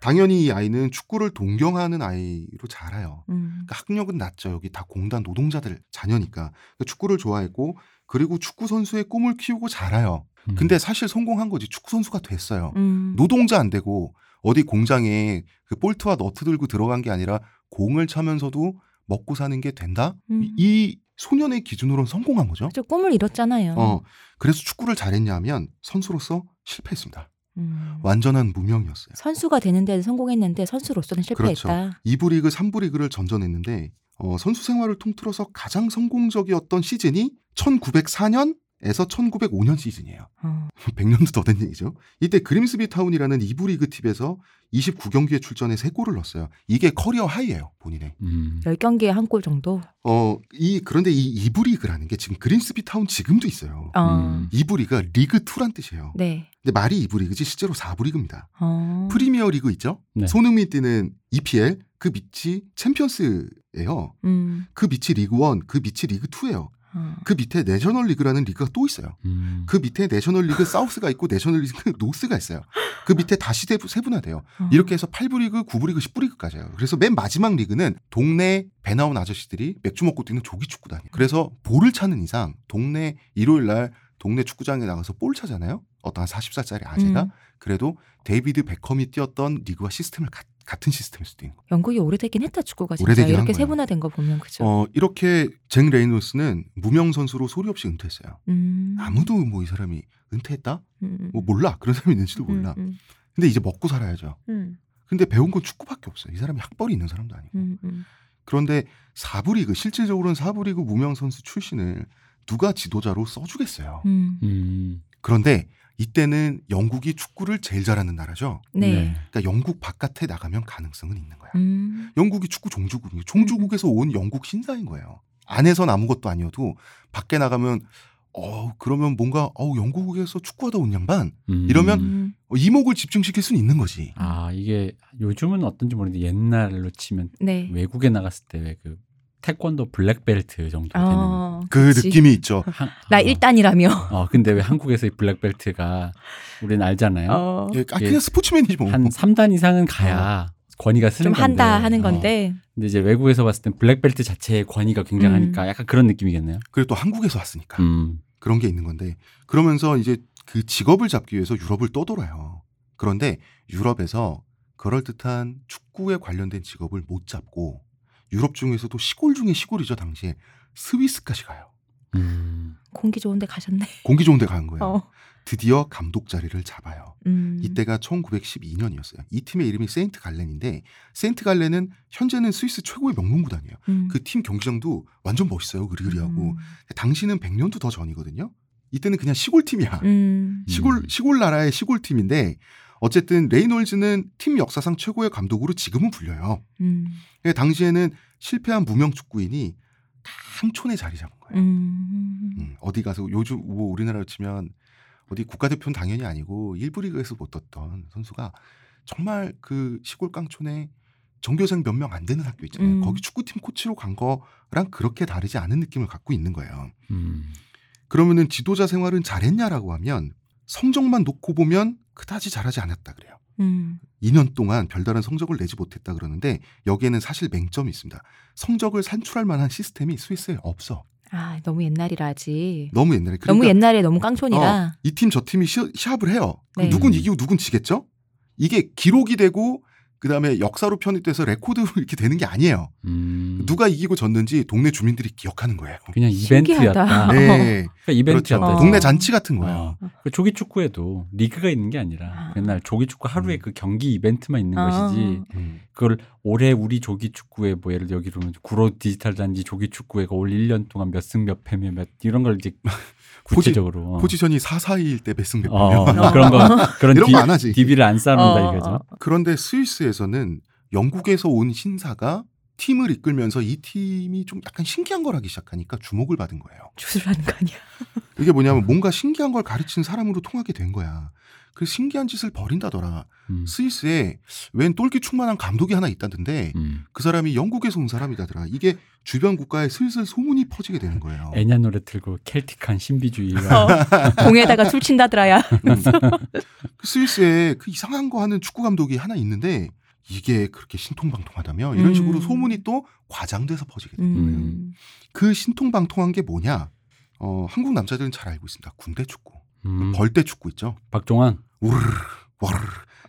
Speaker 1: 당연히 이 아이는 축구를 동경하는 아이로 자라요.
Speaker 2: 음.
Speaker 1: 그러니까 학력은 낮죠. 여기 다 공단 노동자들 자녀니까 그러니까 축구를 좋아했고 그리고 축구 선수의 꿈을 키우고 자라요.
Speaker 3: 음.
Speaker 1: 근데 사실 성공한 거지 축구 선수가 됐어요.
Speaker 2: 음.
Speaker 1: 노동자 안 되고 어디 공장에 그 볼트와 너트 들고 들어간 게 아니라 공을 차면서도 먹고 사는 게 된다?
Speaker 2: 음.
Speaker 1: 이- 이 소년의 기준으로는 성공한 거죠.
Speaker 2: 저 꿈을 이뤘잖아요.
Speaker 1: 어, 그래서 축구를 잘했냐 하면 선수로서 실패했습니다.
Speaker 2: 음.
Speaker 1: 완전한 무명이었어요.
Speaker 2: 선수가 되는데 성공했는데 선수로서는 실패했다.
Speaker 1: 그렇죠. 2부 리그, 3부 리그를 전전했는데 어, 선수 생활을 통틀어서 가장 성공적이었던 시즌이 1904년 에서 1905년 시즌이에요.
Speaker 2: 어.
Speaker 1: 100년도 더 된 얘기죠. 이때 그림스비 타운이라는 2부 리그 팀에서 29경기에 출전해 3골을 넣었어요. 이게 career high예요, 본인의.
Speaker 3: 음.
Speaker 2: 10경기에 한 골 정도.
Speaker 1: 어, 이 그런데 이 2부 리그라는 게 지금 그림스비 타운 지금도 있어요.
Speaker 2: 어.
Speaker 3: 음.
Speaker 1: 2부 리그가 리그 2란 뜻이에요.
Speaker 2: 네.
Speaker 1: 근데 말이 2부 리그지 실제로 4부 리그입니다.
Speaker 2: 어.
Speaker 1: 프리미어 리그 있죠?
Speaker 3: 네.
Speaker 1: 손흥민 뛰는 EPL 그 밑이 챔피언스예요.
Speaker 2: 음.
Speaker 1: 그 밑이 리그 1, 그 밑이 리그 2예요.
Speaker 2: 어.
Speaker 1: 그 밑에 내셔널 리그라는 리그가 또 있어요.
Speaker 3: 음.
Speaker 1: 그 밑에 내셔널 리그 사우스가 있고 내셔널 리그 노스가 있어요. 그 밑에 다시 세- 세분화돼요.
Speaker 2: 어.
Speaker 1: 이렇게 해서 8부 리그, 9부 리그, 10부 리그까지예요. 그래서 맨 마지막 리그는 동네 배 나온 아저씨들이 맥주 먹고 뛰는 조기 축구단이에요. 그래서 볼을 차는 이상 동네 일요일 날 동네 축구장에 나가서 볼 차잖아요. 어떤 한 40살짜리 아재가
Speaker 2: 음.
Speaker 1: 그래도 데이비드 베컴이 뛰었던 리그와 시스템을 가- 같은 시스템일 수도 있는 거예요.
Speaker 2: 영국이 오래되긴 했다 축구가 진짜
Speaker 1: 오래되긴 한
Speaker 2: 이렇게
Speaker 1: 거예요.
Speaker 2: 세분화된 거 보면 그죠.
Speaker 1: 어, 이렇게 잭 레이놀즈는 무명 선수로 소리 없이 은퇴했어요.
Speaker 2: 음.
Speaker 1: 아무도 뭐 이 사람이 은퇴했다?
Speaker 2: 음.
Speaker 1: 뭐 몰라. 그런 사람이 있는지도 몰라.
Speaker 2: 음,
Speaker 1: 근데 이제 먹고 살아야죠.
Speaker 2: 음,
Speaker 1: 근데 배운 건 축구밖에 없어요. 이 사람이 학벌이 있는 사람도 아니고.
Speaker 2: 음, 음.
Speaker 1: 그런데 4부 리그 실질적으로는 4부 리그 무명 선수 출신을 누가 지도자로 써주겠어요.
Speaker 2: 음.
Speaker 3: 음.
Speaker 1: 그런데 이때는 영국이 축구를 제일 잘하는 나라죠.
Speaker 2: 네.
Speaker 1: 그러니까 영국 바깥에 나가면 가능성은 있는 거야.
Speaker 2: 음.
Speaker 1: 영국이 축구 종주국이에요. 종주국에서 온 영국 신사인 거예요. 안에선 아무것도 아니어도 밖에 나가면 어 그러면 뭔가 어 영국에서 축구하다 온 양반
Speaker 3: 음.
Speaker 1: 이러면
Speaker 2: 음.
Speaker 1: 어, 이목을 집중시킬 수는 있는 거지.
Speaker 3: 아 이게 요즘은 어떤지 모르는데 옛날로 치면
Speaker 2: 네.
Speaker 3: 외국에 나갔을 때 왜 그 태권도 블랙벨트 정도 되는.
Speaker 2: 어,
Speaker 1: 그
Speaker 2: 그치.
Speaker 1: 느낌이 있죠.
Speaker 3: 한-
Speaker 2: 나
Speaker 3: 어.
Speaker 2: 일단이라며
Speaker 3: 어, 근데 왜 한국에서 이 블랙벨트가 우리는 알잖아요.
Speaker 2: 어,
Speaker 1: 예, 아, 그냥 스포츠맨이지 뭐.
Speaker 3: 한 3단 이상은 가야 권위가 쓰는
Speaker 2: 좀 한다
Speaker 3: 건데.
Speaker 2: 하는
Speaker 3: 어.
Speaker 2: 건데.
Speaker 3: 근데 이제 외국에서 봤을 땐 블랙벨트 자체의 권위가 굉장하니까
Speaker 2: 음.
Speaker 3: 약간 그런 느낌이겠네요.
Speaker 1: 그리고 또 한국에서 왔으니까
Speaker 3: 음.
Speaker 1: 그런 게 있는 건데 그러면서 이제 그 직업을 잡기 위해서 유럽을 떠돌아요. 그런데 유럽에서 그럴 듯한 축구에 관련된 직업을 못 잡고 유럽 중에서도 시골 중에 시골이죠 당시에 스위스까지 가요.
Speaker 3: 음.
Speaker 2: 공기 좋은데 가셨네.
Speaker 1: 공기 좋은 데 가는 거예요.
Speaker 2: 어.
Speaker 1: 드디어 감독 자리를 잡아요.
Speaker 2: 음.
Speaker 1: 이때가 1912년이었어요. 이 팀의 이름이 세인트 갈렌인데 세인트 갈렌은 현재는 스위스 최고의 명문 구단이에요.
Speaker 2: 음.
Speaker 1: 그팀 경기장도 완전 멋있어요. 그리그리하고
Speaker 2: 음.
Speaker 1: 당시는 100년도 더 전이거든요. 이때는 그냥 시골 팀이야.
Speaker 2: 음.
Speaker 1: 시골
Speaker 3: 음.
Speaker 1: 시골 나라의 시골 팀인데 어쨌든 레이놀즈는 팀 역사상 최고의 감독으로 지금은 불려요.
Speaker 2: 음.
Speaker 1: 근데 당시에는 실패한 무명 축구인이 다 항촌에 자리 잡은 거예요.
Speaker 2: 음.
Speaker 1: 음, 어디 가서 요즘 뭐 우리나라로 치면 어디 국가대표는 당연히 아니고 일부 리그에서 못 떴던 선수가 정말 그 시골 깡촌에 전교생 몇 명 안 되는 학교 있잖아요.
Speaker 2: 음.
Speaker 1: 거기 축구팀 코치로 간 거랑 그렇게 다르지 않은 느낌을 갖고 있는 거예요.
Speaker 3: 음.
Speaker 1: 그러면은 지도자 생활은 잘했냐라고 하면 성적만 놓고 보면 그다지 잘하지 않았다 그래요.
Speaker 2: 음.
Speaker 1: 2년 동안 별다른 성적을 내지 못했다 그러는데 여기에는 사실 맹점이 있습니다. 성적을 산출할 만한 시스템이 스위스에 없어.
Speaker 2: 아 너무 옛날이라지.
Speaker 1: 너무 옛날에.
Speaker 2: 너무
Speaker 1: 그러니까
Speaker 2: 옛날에 너무 깡촌이라.
Speaker 1: 이팀 저 팀이 시, 시합을 해요.
Speaker 2: 네.
Speaker 1: 누군 이기고 누군 지겠죠? 이게 기록이 되고 그 다음에 역사로 편입돼서 레코드로 이렇게 되는 게 아니에요.
Speaker 3: 음.
Speaker 1: 누가 이기고 졌는지 동네 주민들이 기억하는 거예요.
Speaker 3: 그냥. 이벤트였다.
Speaker 1: 네.
Speaker 3: 그러니까 이벤트였다.
Speaker 2: 그렇죠.
Speaker 1: 동네 잔치 같은 거예요.
Speaker 3: 어. 그 조기 축구에도 리그가 있는 게 아니라
Speaker 2: 아.
Speaker 3: 맨날 조기 축구 하루에
Speaker 1: 음.
Speaker 3: 그 경기 이벤트만 있는
Speaker 2: 아.
Speaker 3: 것이지
Speaker 1: 음.
Speaker 3: 그걸 올해 우리 조기 축구에 뭐 예를 들어 여기로 구로 디지털 단지 조기 축구회가 올 1년 동안 몇 승 몇 패며 몇 이런 걸 이제 구체적으로 어.
Speaker 1: 포지션이 4, 4일 때 몇승 몇
Speaker 3: 어,
Speaker 1: 명.
Speaker 2: 어.
Speaker 3: 그런 거 그런
Speaker 1: 이런
Speaker 3: 디,
Speaker 1: 거 안 하지.
Speaker 3: DB를 안 쌓는다
Speaker 2: 어,
Speaker 3: 이거죠.
Speaker 2: 어.
Speaker 1: 그런데 스위스에서는 영국에서 온 신사가 팀을 이끌면서 이 팀이 좀 약간 신기한 걸 하기 시작하니까 주목을 받은 거예요.
Speaker 2: 주술하는 거 아니야.
Speaker 1: 이게 뭐냐면 뭔가 신기한 걸 가르치는 사람으로 통하게 된 거야. 그 신기한 짓을 벌인다더라.
Speaker 3: 음.
Speaker 1: 스위스에 웬 똘끼 충만한 감독이 하나 있다던데
Speaker 3: 음.
Speaker 1: 그 사람이 영국에서 온 사람이다더라. 이게 주변 국가에 슬슬 소문이 퍼지게 되는 거예요.
Speaker 3: 애냐 노래 틀고 켈틱한 신비주의가
Speaker 2: 어. 공에다가 술 친다더라야.
Speaker 1: 그 스위스에 그 이상한 거 하는 축구 감독이 하나 있는데 이게 그렇게 신통방통하다며 이런
Speaker 2: 음.
Speaker 1: 식으로 소문이 또 과장돼서 퍼지게 된 거예요.
Speaker 2: 음.
Speaker 1: 그 신통방통한 게 뭐냐? 어, 한국 남자들은 잘 알고 있습니다. 군대 축구,
Speaker 3: 음.
Speaker 1: 벌떼 축구 있죠.
Speaker 3: 박종환
Speaker 1: 우르르 와르르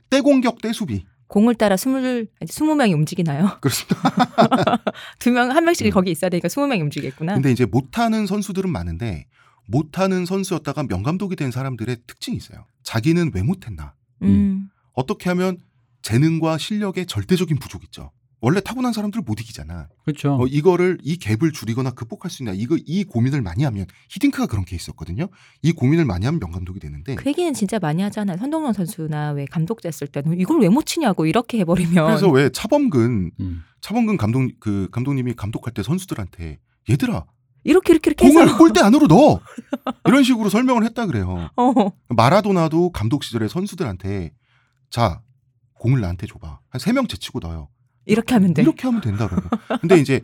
Speaker 1: 떼공격 떼수비
Speaker 2: 공을 따라 스물 스무 명이 움직이나요?
Speaker 1: 그렇습니다.
Speaker 2: 두 명 한 명씩
Speaker 1: 음.
Speaker 2: 거기 있어야 되니까 스무 명이 움직이겠구나.
Speaker 1: 근데 이제 못하는 선수들은 많은데 못하는 선수였다가 명감독이 된 사람들의 특징이 있어요. 자기는 왜 못했나?
Speaker 2: 음.
Speaker 1: 어떻게 하면 재능과 실력의 절대적인 부족 있죠. 원래 타고난 사람들 못 이기잖아.
Speaker 3: 그렇죠.
Speaker 1: 어, 이거를 이 갭을 줄이거나 극복할 수 있냐? 이거 이 고민을 많이 하면 히딩크가 그런 게 있었거든요. 이 고민을 많이 하면 명감독이 되는데
Speaker 2: 그 얘기는 진짜 많이 하잖아요. 선동영 선수나 왜 감독 됐을 때는 이걸 왜 못 치냐고 이렇게 해버리면.
Speaker 1: 그래서 왜 차범근
Speaker 3: 음.
Speaker 1: 차범근 감독 그 감독님이 감독할 때 선수들한테 얘들아
Speaker 2: 이렇게 이렇게 이렇게
Speaker 1: 공을
Speaker 2: 해서.
Speaker 1: 골대 안으로 넣어 이런 식으로 설명을 했다 그래요.
Speaker 2: 어.
Speaker 1: 마라도나도 감독 시절에 선수들한테 자 공을 나한테 줘봐 한 세 명 제치고 넣어요.
Speaker 2: 이렇게 하면 돼.
Speaker 1: 이렇게 하면 된다 그러고. 근데 이제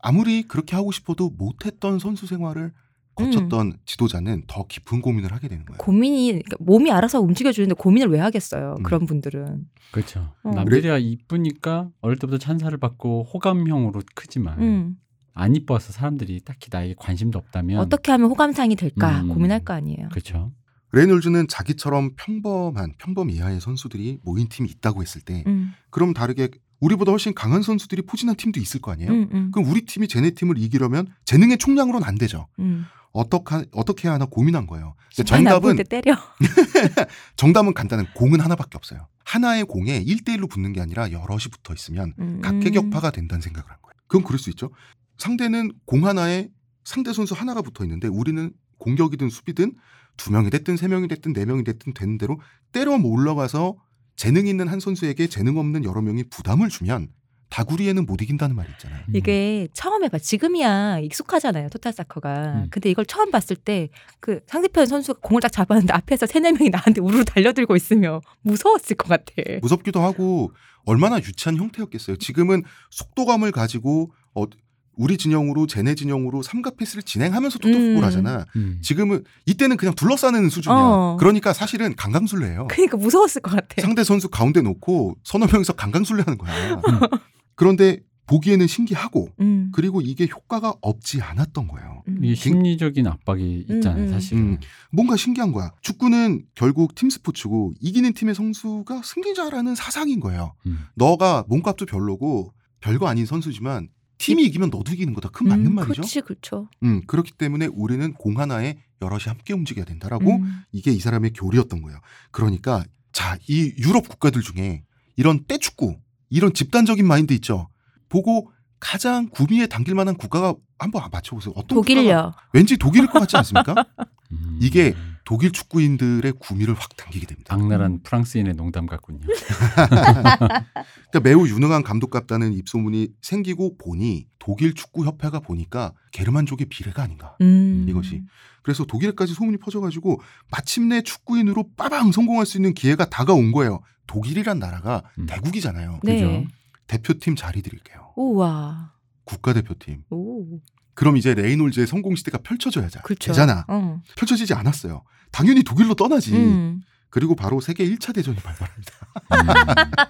Speaker 1: 아무리 그렇게 하고 싶어도 못했던 선수 생활을 거쳤던
Speaker 2: 음.
Speaker 1: 지도자는 더 깊은 고민을 하게 되는 거예요.
Speaker 2: 고민이 그러니까 몸이 알아서 움직여 주는데 고민을 왜 하겠어요?
Speaker 1: 음.
Speaker 2: 그런 분들은.
Speaker 3: 그렇죠.
Speaker 2: 어.
Speaker 3: 남들이야 이쁘니까 어릴 때부터 찬사를 받고 호감형으로 크지만
Speaker 2: 음.
Speaker 3: 안 이뻐서 사람들이 딱히 나에게 관심도 없다면
Speaker 2: 어떻게 하면 호감상이 될까
Speaker 3: 음.
Speaker 2: 고민할 거 아니에요.
Speaker 3: 그렇죠.
Speaker 1: 레이놀즈는 자기처럼 평범한 평범 이하의 선수들이 모인 팀이 있다고 했을 때
Speaker 2: 음.
Speaker 1: 그럼 다르게 우리보다 훨씬 강한 선수들이 포진한 팀도 있을 거 아니에요?
Speaker 2: 음, 음,
Speaker 1: 그럼 우리 팀이 쟤네 팀을 이기려면 재능의 총량으로는 안 되죠.
Speaker 2: 음.
Speaker 1: 어떻게 어떻게 해야 하나 고민한 거예요. 정답은. 정답은 간단한 공은 하나밖에 없어요. 하나의 공에 1대1로 붙는 게 아니라 여럿이 붙어 있으면
Speaker 2: 음.
Speaker 1: 각계격파가 된다는 생각을 한 거예요. 그건 그럴 수 있죠. 상대는 공 하나에 상대 선수 하나가 붙어 있는데 우리는 공격이든 수비든 두 명이 됐든 세 명이 됐든 네 명이 됐든 되는 대로 때려 몰러가서 재능 있는 한 선수에게 재능 없는 여러 명이 부담을 주면 다구리에는 못 이긴다는 말이 있잖아요.
Speaker 3: 음.
Speaker 2: 이게 처음 해봐. 지금이야 익숙하잖아요. 토탈 사커가.
Speaker 3: 음.
Speaker 2: 근데 이걸 처음 봤을 때 그 상대편 선수가 공을 딱 잡았는데 앞에서 세네 명이 나한테 우르르 달려들고 있으면 무서웠을 것 같아.
Speaker 1: 무섭기도 하고 얼마나 유치한 형태였겠어요. 지금은 속도감을 가지고 어, 우리 진영으로 쟤네 진영으로 삼각 패스를 진행하면서 토토
Speaker 2: 음.
Speaker 1: 풋볼 하잖아.
Speaker 3: 음.
Speaker 1: 지금은 이때는 그냥 둘러싸는 수준이야.
Speaker 2: 어.
Speaker 1: 그러니까 사실은 강강술래예요.
Speaker 2: 그러니까 무서웠을 것 같아.
Speaker 1: 상대 선수 가운데 놓고 서너 명이서 강강술래 하는 거야. 그런데 보기에는 신기하고
Speaker 2: 음.
Speaker 1: 그리고 이게 효과가 없지 않았던 거예요.
Speaker 2: 음.
Speaker 3: 이 심리적인 압박이 있잖아요,
Speaker 2: 음, 음.
Speaker 3: 사실은.
Speaker 1: 음. 뭔가 신기한 거야. 축구는 결국 팀 스포츠고 이기는 팀의 선수가 승리자라는 사상인 거예요.
Speaker 3: 음.
Speaker 1: 너가 몸값도 별로고 별거 아닌 선수지만 팀이 이기면 너도 이기는 거다. 큰 맞는
Speaker 2: 음,
Speaker 1: 말이죠.
Speaker 2: 그렇지, 그렇죠.
Speaker 1: 음, 그렇기 때문에 우리는 공 하나에 여럿이 함께 움직여야 된다라고
Speaker 2: 음.
Speaker 1: 이게 이 사람의 교리였던 거예요. 그러니까 자, 이 유럽 국가들 중에 이런 떼축구, 이런 집단적인 마인드 있죠. 보고 가장 구미에 당길 만한 국가가 한번 맞춰보세요. 어떤 국가가
Speaker 2: 독일요.
Speaker 1: 왠지 독일일 것 같지 않습니까?
Speaker 3: 음.
Speaker 1: 이게 독일 축구인들의 구미를 확 당기게 됩니다.
Speaker 3: 악랄한 프랑스인의 농담 같군요.
Speaker 1: 그러니까 매우 유능한 감독 같다는 입소문이 생기고 보니 독일 축구 협회가 보니까 게르만족의 비례가 아닌가.
Speaker 2: 음.
Speaker 1: 이것이. 그래서 독일까지 소문이 퍼져가지고 마침내 축구인으로 빠방 성공할 수 있는 기회가 다가온 거예요. 독일이란 나라가
Speaker 3: 음.
Speaker 1: 대국이잖아요.
Speaker 2: 네.
Speaker 3: 그죠?
Speaker 1: 대표팀 자리 드릴게요.
Speaker 2: 우와.
Speaker 1: 국가대표팀.
Speaker 2: 오.
Speaker 1: 그럼 이제 레이놀즈의 성공 시대가 펼쳐져야
Speaker 2: 그렇죠.
Speaker 1: 되잖아.
Speaker 2: 어.
Speaker 1: 펼쳐지지 않았어요. 당연히 독일로 떠나지.
Speaker 2: 음.
Speaker 1: 그리고 바로 세계 1차 대전이 발발합니다.
Speaker 3: 음.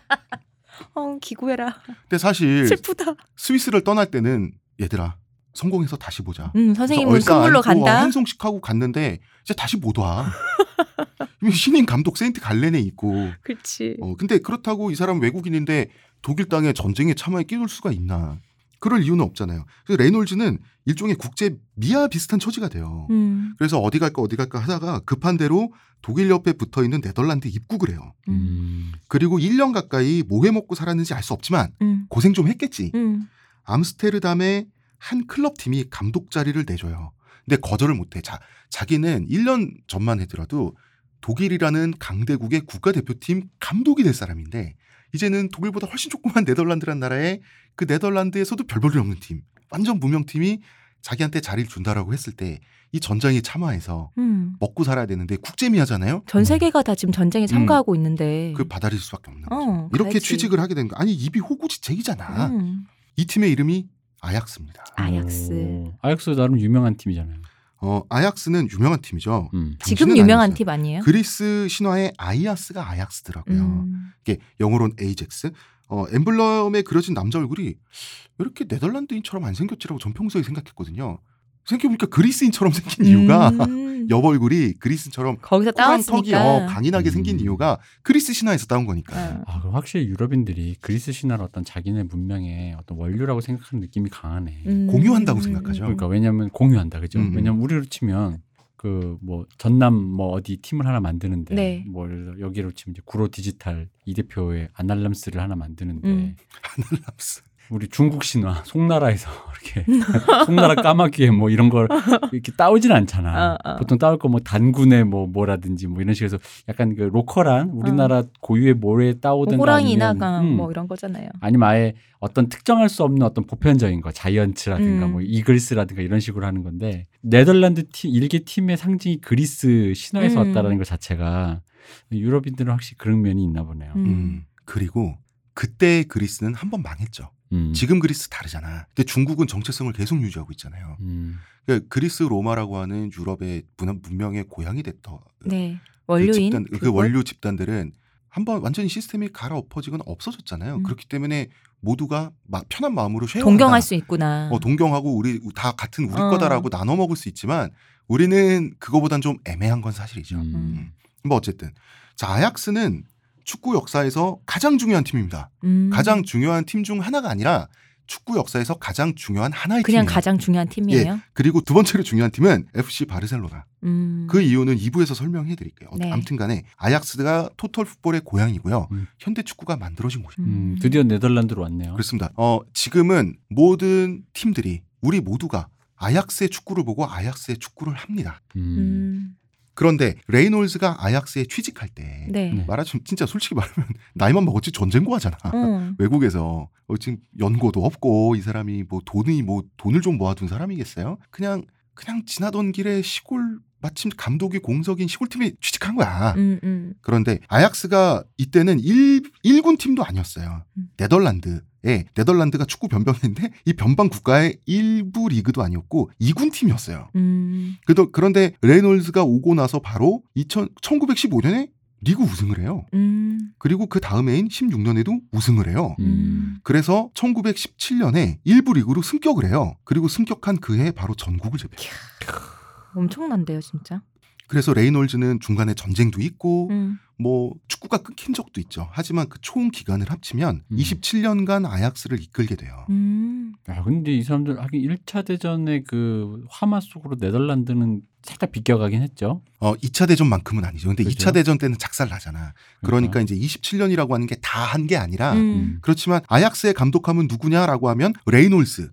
Speaker 2: 어, 기구해라.
Speaker 1: 근데 사실
Speaker 2: 슬프다.
Speaker 1: 스위스를 떠날 때는 얘들아 성공해서 다시 보자.
Speaker 2: 음, 선생님은
Speaker 1: 그래서
Speaker 2: 큰 물로
Speaker 1: 얼싸 안고
Speaker 2: 간다.
Speaker 1: 한 송씩 하고 갔는데 이제 다시 못 와. 신인 감독 세인트 갈렌에 있고.
Speaker 2: 그렇지.
Speaker 1: 어 근데 그렇다고 이 사람 외국인인데 독일 땅에 전쟁에 참여에 끼울 수가 있나? 그럴 이유는 없잖아요. 그래서 레이놀즈는 일종의 국제 미아 비슷한 처지가 돼요.
Speaker 2: 음.
Speaker 1: 그래서 어디 갈까 어디 갈까 하다가 급한 대로 독일 옆에 붙어 있는 네덜란드 입국을 해요.
Speaker 2: 음.
Speaker 3: 음.
Speaker 1: 그리고 1년 가까이 뭐 해 먹고 살았는지 알 수 없지만
Speaker 2: 음.
Speaker 1: 고생 좀 했겠지.
Speaker 2: 음.
Speaker 1: 암스테르담의 한 클럽 팀이 감독 자리를 내줘요. 근데 거절을 못해. 자, 자기는 1년 전만 해더라도 독일이라는 강대국의 국가대표팀 감독이 될 사람인데 이제는 독일보다 훨씬 조그만 네덜란드란 나라에 그 네덜란드에서도 별 볼일 없는 팀, 완전 무명팀이 자기한테 자리를 준다라고 했을 때 이 전쟁에 참화에서
Speaker 2: 음.
Speaker 1: 먹고 살아야 되는데 국제미아잖아요.
Speaker 2: 전 세계가 다 지금 전쟁에 참가하고 있는데.
Speaker 1: 그 받아들일 수밖에 없는 거죠.
Speaker 2: 어,
Speaker 1: 이렇게
Speaker 2: 가야지.
Speaker 1: 취직을 하게 된 거. 아니 입이 호구지책이잖아.
Speaker 2: 음.
Speaker 1: 이 팀의 이름이 아약스입니다.
Speaker 2: 아약스.
Speaker 3: 오. 아약스 나름 유명한 팀이잖아요.
Speaker 1: 어, 아약스는 유명한 팀이죠.
Speaker 3: 음.
Speaker 2: 지금 유명한
Speaker 1: 아니죠.
Speaker 2: 팀 아니에요?
Speaker 1: 그리스 신화의 아이아스가 아약스더라고요.
Speaker 2: 음.
Speaker 1: 이게 영어로는 에이젝스. 어, 엠블럼에 그려진 남자 얼굴이 왜 이렇게 네덜란드인처럼 안 생겼지라고 전 평소에 생각했거든요. 생각해보니까 그리스인처럼 생긴 이유가
Speaker 2: 음.
Speaker 1: 옆 얼굴이 그리스인처럼
Speaker 2: 거기서
Speaker 1: 턱이
Speaker 2: 따왔으니까.
Speaker 1: 어, 강인하게 생긴
Speaker 3: 음.
Speaker 1: 이유가 그리스 신화에서 따온 거니까.
Speaker 2: 어.
Speaker 3: 아, 그럼 확실히 유럽인들이 그리스 신화를 어떤 자기네 문명의 어떤 원류라고 생각하는 느낌이 강하네.
Speaker 2: 음.
Speaker 1: 공유한다고 생각하죠.
Speaker 3: 그러니까 왜냐하면 공유한다, 그죠?
Speaker 1: 음.
Speaker 3: 왜냐면 우리로 치면 그뭐 전남 뭐 어디 팀을 하나 만드는데
Speaker 2: 네.
Speaker 3: 뭐 여기로 치면 이제 구로 디지털 이 대표의 아날람스를 하나 만드는데
Speaker 2: 음.
Speaker 1: 아날람스.
Speaker 3: 우리 중국 신화 송나라에서 이렇게 송나라 까마귀에 뭐 이런 걸 이렇게 따오진 않잖아.
Speaker 2: 어, 어.
Speaker 3: 보통 따올 거 뭐 단군의 뭐 뭐라든지 뭐 이런 식으로 해서 약간 그 로컬한 우리나라 고유의 모래에
Speaker 2: 뭐
Speaker 3: 따오든
Speaker 2: 호랑이나가
Speaker 3: 아니면, 음,
Speaker 2: 뭐 이런 거잖아요.
Speaker 3: 아니면 아예 어떤 특정할 수 없는 어떤 보편적인 거 자이언츠라든가
Speaker 2: 음.
Speaker 3: 뭐 이글스라든가 이런 식으로 하는 건데 네덜란드 팀 일개 팀의 상징이 그리스 신화에서
Speaker 2: 음.
Speaker 3: 왔다라는 것 자체가 유럽인들은 확실히 그런 면이 있나 보네요.
Speaker 2: 음.
Speaker 1: 음. 그리고 그때 그리스는 한 번 망했죠.
Speaker 3: 음.
Speaker 1: 지금 그리스 다르잖아. 근데 중국은 정체성을 계속 유지하고 있잖아요.
Speaker 3: 음.
Speaker 1: 그러니까 그리스 로마라고 하는 유럽의 문명의 고향이 됐던
Speaker 2: 네.
Speaker 1: 그
Speaker 2: 원료인
Speaker 1: 집단, 그
Speaker 2: 그걸-
Speaker 1: 원료 집단들은 한번 완전히 시스템이 갈아엎어지거나 없어졌잖아요.
Speaker 2: 음.
Speaker 1: 그렇기 때문에 모두가 막 편한 마음으로 쉐어한다.
Speaker 2: 동경할 수 있구나.
Speaker 1: 어, 동경하고 우리 다 같은 우리
Speaker 2: 어.
Speaker 1: 거다라고 나눠 먹을 수 있지만 우리는 그거보단 좀 애매한 건 사실이죠.
Speaker 3: 음.
Speaker 1: 음. 뭐 어쨌든 자 아약스는 축구 역사에서 가장 중요한 팀입니다.
Speaker 2: 음.
Speaker 1: 가장 중요한 팀 중 하나가 아니라 축구 역사에서 가장 중요한 하나의
Speaker 2: 그냥
Speaker 1: 팀이에요.
Speaker 2: 가장 중요한 팀이에요.
Speaker 1: 그리고 두 번째로 중요한 팀은 FC 바르셀로나.
Speaker 2: 음.
Speaker 1: 그 이유는 2부에서 설명해 드릴게요.
Speaker 2: 네.
Speaker 1: 아무튼 간에 아약스가 토털 풋볼의 고향이고요.
Speaker 3: 음.
Speaker 1: 현대 축구가 만들어진 곳이에요.
Speaker 3: 음, 드디어 네덜란드로 왔네요.
Speaker 1: 그렇습니다. 어, 지금은 모든 팀들이 우리 모두가 아약스의 축구를 보고 아약스의 축구를 합니다.
Speaker 3: 음.
Speaker 2: 음.
Speaker 1: 그런데 레이놀즈가 아약스에 취직할 때
Speaker 2: 네.
Speaker 3: 네.
Speaker 1: 말하자면 진짜 솔직히 말하면 나이만 먹었지 전쟁고 하잖아.
Speaker 2: 어.
Speaker 1: 외국에서 어, 지금 연고도 없고 이 사람이 뭐 돈이 뭐 돈을 좀 모아둔 사람이겠어요? 그냥 그냥 지나던 길에 시골 마침 감독이 공석인 시골팀에 취직한 거야.
Speaker 2: 음, 음.
Speaker 1: 그런데 아약스가 이때는 1, 일군 팀도 아니었어요.
Speaker 2: 음.
Speaker 1: 네덜란드 에 네덜란드가 축구 변방인데 이 변방 국가의 일부 리그도 아니었고 2군 팀이었어요.
Speaker 2: 음.
Speaker 1: 그도- 그런데 레이놀즈가 오고 나서 바로 2000, 1915년에 리그 우승을 해요.
Speaker 2: 음.
Speaker 1: 그리고 그 다음 해인 16년에도 우승을 해요.
Speaker 2: 음.
Speaker 1: 그래서 1917년에 일부 리그로 승격을 해요. 그리고 승격한 그 해 바로 전국을 제패해요.
Speaker 2: 엄청난데요, 진짜.
Speaker 1: 그래서 레이놀즈는 중간에 전쟁도 있고
Speaker 2: 음.
Speaker 1: 뭐 축구가 끊긴 적도 있죠. 하지만 그 총 기간을 합치면
Speaker 3: 음.
Speaker 1: 27년간 아약스를 이끌게 돼요.
Speaker 2: 음.
Speaker 3: 야, 근데 이 사람들 하긴 1차 대전의 그 화마 속으로 네덜란드는 살짝 비껴가긴 했죠.
Speaker 1: 어 2차 대전만큼은 아니죠. 근데
Speaker 3: 그죠?
Speaker 1: 2차 대전 때는 작살 나잖아. 그러니까 이제 27년이라고 하는 게 다 한 게 아니라
Speaker 2: 음.
Speaker 1: 그렇지만 아약스의 감독하면 누구냐라고 하면 레이놀즈.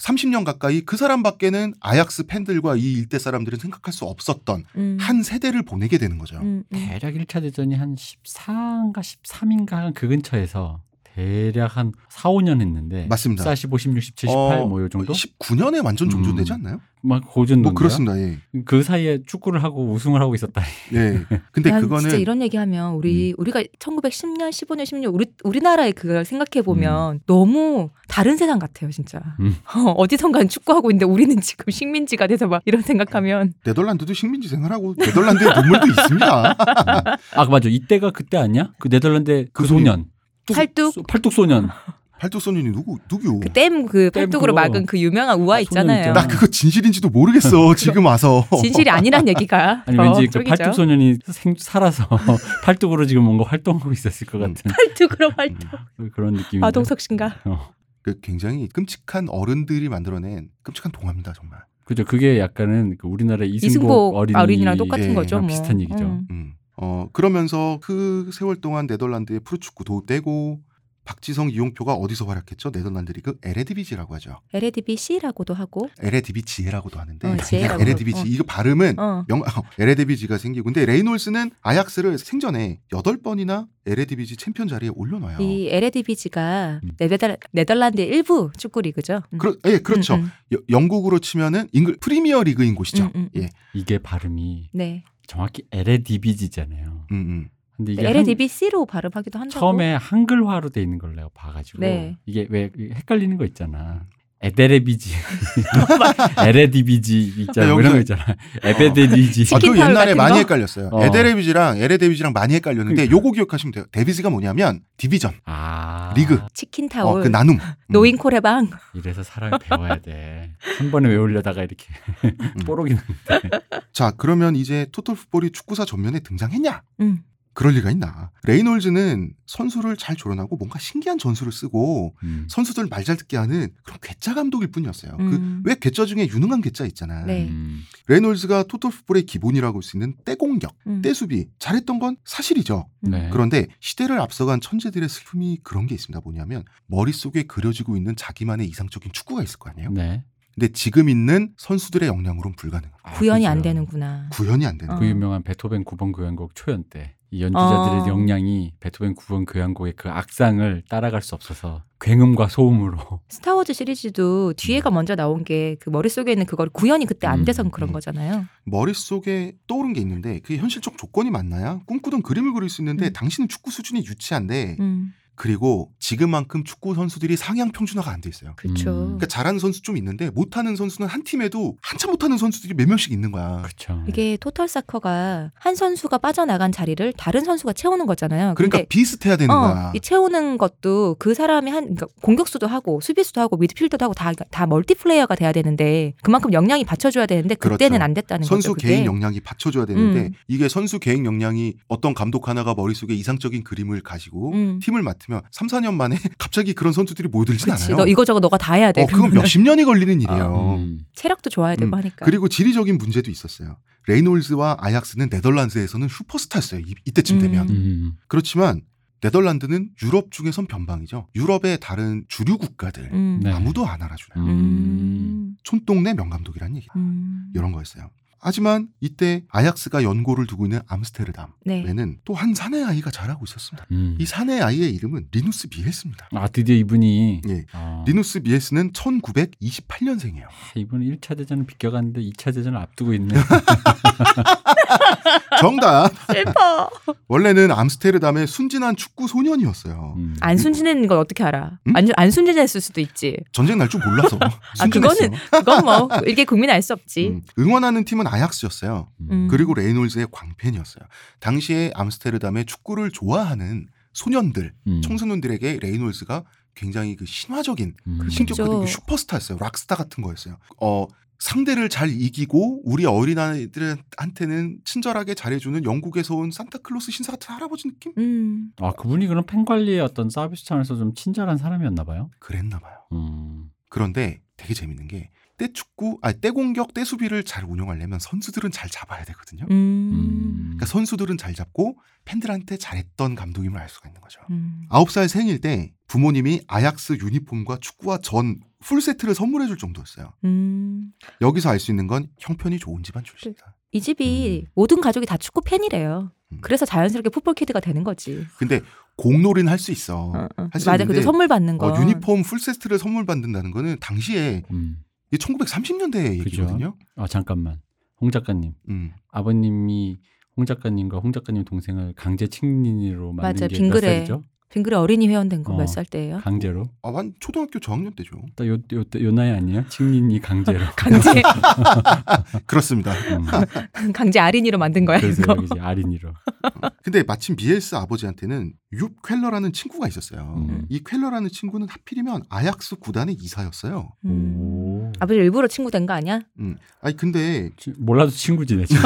Speaker 3: 음.
Speaker 1: 30년 가까이 그 사람밖에는 아약스 팬들과 이 일대 사람들은 생각할 수 없었던
Speaker 2: 음.
Speaker 1: 한 세대를 보내게 되는 거죠.
Speaker 2: 음, 음.
Speaker 3: 대략 1차 대전이 한 14인가 13인가 그 근처에서 대략 한 4, 5년 했는데
Speaker 1: 맞습니다.
Speaker 3: 14, 15, 16, 17, 18
Speaker 1: 어,
Speaker 3: 뭐요 정도?
Speaker 1: 19년에 완전 종전되지
Speaker 3: 음.
Speaker 1: 않나요?
Speaker 3: 막 고전
Speaker 1: 뭐 그렇습니다. 예.
Speaker 3: 그 사이에 축구를 하고 우승을 하고 있었다.
Speaker 1: 예. 근데
Speaker 2: 난
Speaker 1: 그거는
Speaker 2: 진짜 이런 얘기하면 우리 우리가 1910년, 15년, 16년 우리 우리나라의 그걸 생각해 보면 너무 다른 세상 같아요, 진짜.
Speaker 3: 음.
Speaker 2: 어, 어디선가 축구하고 있는데 우리는 지금 식민지가 돼서 막 이런 생각하면
Speaker 1: 네덜란드도 식민지 생활하고 네덜란드의 눈물도 있습니다.
Speaker 3: 아 맞아 이때가 그때 아니야? 그 네덜란드
Speaker 1: 그그
Speaker 3: 소년
Speaker 2: 팔뚝
Speaker 3: 소- 팔뚝 소년
Speaker 1: 팔뚝 소년이 누구 누구요?
Speaker 3: 그댐그댐
Speaker 2: 팔뚝으로
Speaker 3: 그거.
Speaker 2: 막은 그 유명한 우화
Speaker 3: 아,
Speaker 2: 있잖아요.
Speaker 3: 있잖아.
Speaker 1: 나 그거 진실인지도 모르겠어. 지금 와서.
Speaker 2: 진실이 아니란 얘기가
Speaker 3: 아니
Speaker 2: 더
Speaker 3: 왠지 그
Speaker 2: 쪽이죠.
Speaker 3: 팔뚝 소년이 생, 살아서 팔뚝으로 지금 뭔가 활동하고 있었을 것
Speaker 1: 음.
Speaker 3: 같은
Speaker 2: 팔뚝으로 활동.
Speaker 3: 그런 느낌.
Speaker 2: 아동석 씨인가?
Speaker 3: 어.
Speaker 1: 그 굉장히 끔찍한 어른들이 만들어낸 끔찍한 동화입니다, 정말.
Speaker 3: 그죠. 그게 약간은 그 우리나라 이승복,
Speaker 2: 이승복
Speaker 3: 어린이
Speaker 2: 어린이 랑 똑같은
Speaker 1: 예,
Speaker 2: 거죠. 뭐.
Speaker 3: 비슷한 얘기죠.
Speaker 2: 음.
Speaker 1: 음. 어, 그러면서 그 세월 동안 네덜란드의 프로축구 도입되고 박지성, 이영표가 어디서 활약했죠? 네덜란드 리그 에레디비지라고 하죠.
Speaker 2: 에레디비시라고도 하고.
Speaker 1: 에레디비지라고도 하는데
Speaker 2: 어,
Speaker 1: 에레디비지
Speaker 2: 어.
Speaker 1: 이거 발음은
Speaker 2: 어.
Speaker 1: 영, 어, 에레디비지가 생기고 근데 레이놀즈는 아약스를 생전에 8번이나 에레디비지 챔피언 자리에 올려놔요.
Speaker 2: 이 에레디비지가
Speaker 3: 음.
Speaker 2: 네덜, 네덜란드의 일부 축구 리그죠. 음.
Speaker 1: 그러, 예, 그렇죠.
Speaker 2: 음, 음.
Speaker 1: 여- 영국으로 치면은 잉글 프리미어 리그인 곳이죠.
Speaker 2: 음, 음, 음.
Speaker 1: 예.
Speaker 3: 이게 발음이
Speaker 2: 네.
Speaker 3: 정확히 에레디비지잖아요.
Speaker 1: 음, 음.
Speaker 3: 근데 이게 한-
Speaker 2: LADBC로 발음하기도 한다고.
Speaker 3: 처음에 한글화로 돼 있는 걸 내가 봐가지고
Speaker 2: 네.
Speaker 3: 이게 왜 헷갈리는 거 있잖아. 에데레비지, 에레디비지 있잖아. 뭐 이런 거 있잖아. 에베데비지.
Speaker 1: 아, 그 옛날에 많이
Speaker 2: 거?
Speaker 1: 헷갈렸어요.
Speaker 3: 어.
Speaker 1: 에데레비지랑 에레데비지랑 많이 헷갈렸는데
Speaker 3: 그러니까.
Speaker 1: 요거 기억하시면 돼요. 데비지가 뭐냐면 디비전.
Speaker 3: 아
Speaker 1: 리그.
Speaker 2: 치킨
Speaker 1: 어,
Speaker 2: 타올.
Speaker 1: 그 나눔. 음.
Speaker 2: 노인 코레방.
Speaker 3: 이래서 사람이 배워야 돼. 한 번에 외우려다가 이렇게 뽀록이 나는데.
Speaker 1: 자, 그러면 이제 토탈 풋볼이 축구사 전면에 등장했냐?
Speaker 2: 음.
Speaker 1: 그럴 리가 있나? 레이놀즈는 선수를 잘 조련하고 뭔가 신기한 전술을 쓰고
Speaker 3: 음.
Speaker 1: 선수들 말 잘 듣게 하는 그런 괴짜 감독일 뿐이었어요.
Speaker 2: 음.
Speaker 1: 그왜 괴짜 중에 유능한 괴짜 있잖아.
Speaker 2: 네.
Speaker 3: 음.
Speaker 1: 레이놀즈가 토탈 풋볼의 기본이라고 할 수 있는 떼공격,
Speaker 2: 음.
Speaker 1: 떼수비 잘했던 건 사실이죠.
Speaker 2: 음.
Speaker 3: 네.
Speaker 1: 그런데 시대를 앞서간 천재들의 슬픔이 그런 게 있습니다. 뭐냐면 머릿속에 그려지고 있는 자기만의 이상적인 축구가 있을 거 아니에요.
Speaker 3: 네.
Speaker 1: 근데 지금 있는 선수들의 역량으로는 불가능해요.
Speaker 3: 아,
Speaker 2: 구현이 안
Speaker 3: 그죠.
Speaker 2: 되는구나.
Speaker 1: 구현이 안 되는
Speaker 2: 어.
Speaker 3: 그 유명한 베토벤 9번 교향곡 초연 때. 이 연주자들의
Speaker 2: 어.
Speaker 3: 역량이 베토벤 9번 교향곡의 그 악상을 따라갈 수 없어서 굉음과 소음으로
Speaker 2: 스타워즈 시리즈도 뒤에가 먼저 나온 게 그 머릿속에 있는 그걸 구현이 그때 안
Speaker 3: 음,
Speaker 2: 돼서 그런
Speaker 1: 음.
Speaker 2: 거잖아요.
Speaker 1: 머릿속에 떠오른 게 있는데 그게 현실적 조건이 맞나요? 꿈꾸던 그림을 그릴 수 있는데
Speaker 2: 음.
Speaker 1: 당신은 축구 수준이 유치한데
Speaker 2: 음.
Speaker 1: 그리고 지금만큼 축구 선수들이 상향 평준화가 안 돼 있어요.
Speaker 2: 그렇죠.
Speaker 3: 음.
Speaker 1: 그러니까 잘하는 선수 좀 있는데 못하는 선수는 한 팀에도 한참 못하는 선수들이 몇 명씩 있는 거야.
Speaker 3: 그렇죠.
Speaker 2: 이게 토탈 사커가 한 선수가 빠져나간 자리를 다른 선수가 채우는 거잖아요.
Speaker 1: 그러니까
Speaker 2: 근데
Speaker 1: 비슷해야 되는
Speaker 2: 어,
Speaker 1: 거야.
Speaker 2: 이 채우는 것도 그 사람이 한 그러니까 공격수도 하고 수비수도 하고 미드필더도 하고 다 다 멀티플레이어가 돼야 되는데 그만큼 역량이 받쳐줘야 되는데 그때는
Speaker 1: 그렇죠.
Speaker 2: 안 됐다는
Speaker 1: 선수
Speaker 2: 거죠. 그게.
Speaker 1: 개인 역량이 받쳐줘야 되는데
Speaker 2: 음.
Speaker 1: 이게 선수 개인 역량이 어떤 감독 하나가 머릿속에 이상적인 그림을 가지고
Speaker 2: 음.
Speaker 1: 팀을 맡으면 3, 4년 만에 갑자기 그런 선수들이 모여들진
Speaker 2: 그치,
Speaker 1: 않아요.
Speaker 2: 너 이거저거 너가 다 해야 돼.
Speaker 1: 어, 그건. 몇십 년이 걸리는 일이에요.
Speaker 3: 아, 음.
Speaker 2: 체력도 좋아야 되고
Speaker 1: 음,
Speaker 2: 하니까.
Speaker 1: 그리고 지리적인 문제도 있었어요. 레이놀즈와 아약스는 네덜란드에서는 슈퍼스타였어요. 이, 이때쯤 되면.
Speaker 2: 음.
Speaker 3: 음.
Speaker 1: 그렇지만 네덜란드는 유럽 중에선 변방이죠. 유럽의 다른 주류 국가들
Speaker 2: 음.
Speaker 3: 네.
Speaker 1: 아무도 안 알아주나요.
Speaker 3: 음.
Speaker 2: 음.
Speaker 1: 촌동네 명감독이라는 얘기.
Speaker 2: 음.
Speaker 1: 이런 거였어요. 하지만 이때 아약스가 연고를 두고 있는 암스테르담에는
Speaker 2: 네.
Speaker 1: 또 한 사내 아이가 자라고 있었습니다.
Speaker 3: 음.
Speaker 1: 이 사내 아이의 이름은 리누스 미헬스입니다.
Speaker 3: 아 드디어 이분이
Speaker 1: 예.
Speaker 3: 아,
Speaker 1: 리누스 미헬스는 1928년생이에요.
Speaker 3: 이분은 1차 대전을 비껴갔는데 2차 대전을 앞두고 있네.
Speaker 1: 정답.
Speaker 2: 슬퍼.
Speaker 1: 원래는 암스테르담의 순진한 축구 소년이었어요.
Speaker 3: 음.
Speaker 2: 안 순진했는 건 어떻게 알아?
Speaker 1: 음?
Speaker 2: 안, 안 순진했을 수도 있지.
Speaker 1: 전쟁 날 줄 몰라서
Speaker 2: 아. 그거는 그건 뭐 이게 국민 알 수 없지.
Speaker 1: 음, 응원하는 팀은 아약스였어요.
Speaker 2: 음.
Speaker 1: 그리고 레이놀즈의 광팬이었어요. 당시에 암스테르담의 축구를 좋아하는 소년들,
Speaker 3: 음.
Speaker 1: 청소년들에게 레이놀즈가 굉장히 그 신화적인
Speaker 3: 음.
Speaker 1: 신격적인 그
Speaker 2: 그렇죠.
Speaker 1: 슈퍼스타였어요. 락스타 같은 거였어요. 어, 상대를 잘 이기고 우리 어린아이들한테는 친절하게 잘해주는 영국에서 온 산타클로스 신사 같은 할아버지 느낌?
Speaker 2: 음.
Speaker 3: 아 그분이 그럼 팬 관리의 어떤 서비스 차원에서 좀 친절한 사람이었나 봐요.
Speaker 1: 그랬나 봐요.
Speaker 3: 음.
Speaker 1: 그런데 되게 재밌는 게 떼축구, 아니 떼공격, 떼수비를 잘 운영하려면 선수들은 잘 잡아야 되거든요.
Speaker 2: 음.
Speaker 3: 음.
Speaker 1: 그러니까 선수들은 잘 잡고 팬들한테 잘했던 감독임을 알 수가 있는 거죠.
Speaker 2: 음.
Speaker 1: 아홉 살 생일 때 부모님이 아약스 유니폼과 축구와 전 풀세트를 선물해 줄 정도였어요.
Speaker 2: 음.
Speaker 1: 여기서 알 수 있는 건 형편이 좋은 집안 출신이다.
Speaker 2: 이 집이 모든 가족이 다 축구 팬이래요.
Speaker 1: 음.
Speaker 2: 그래서 자연스럽게 풋볼 키드가 되는 거지.
Speaker 1: 근데 공놀이는 할 수 있어.
Speaker 2: 어, 어.
Speaker 1: 할수
Speaker 2: 맞아,
Speaker 1: 있는데
Speaker 2: 그래도 선물 받는 거.
Speaker 1: 어, 유니폼 풀세트를 선물 받는다는 거는 당시에
Speaker 3: 음.
Speaker 1: 이게 1930년대
Speaker 3: 그죠.
Speaker 1: 얘기거든요.
Speaker 3: 아 잠깐만. 홍 작가님.
Speaker 1: 음.
Speaker 3: 아버님이 홍 작가님과 홍 작가님 동생을 강제 친인으로 만든
Speaker 2: 맞아요.
Speaker 3: 게몇
Speaker 2: 빙그레.
Speaker 3: 살이죠?
Speaker 2: 빙그레 어린이 회원 된 거
Speaker 3: 어.
Speaker 2: 몇살 때예요?
Speaker 3: 강제로?
Speaker 1: 아, 한 초등학교 저학년 때죠.
Speaker 3: 요, 요, 요 나이 아니에요? 친인이 강제로.
Speaker 2: 강제
Speaker 1: 그렇습니다.
Speaker 3: 음.
Speaker 2: 강제 아린이로 만든 거야
Speaker 3: 그래서
Speaker 2: 이거.
Speaker 3: 이제 아린이로.
Speaker 1: 근데 마침 비엘스 아버지한테는 윕 퀘러라는 친구가 있었어요.
Speaker 3: 음.
Speaker 1: 이 퀘러라는 친구는 하필이면 아약스 구단의 이사였어요.
Speaker 2: 음.
Speaker 3: 오.
Speaker 2: 아버지 일부러 친구 된 거 아니야?
Speaker 1: 아니 근데
Speaker 3: 치- 몰라도 친구지네 지금.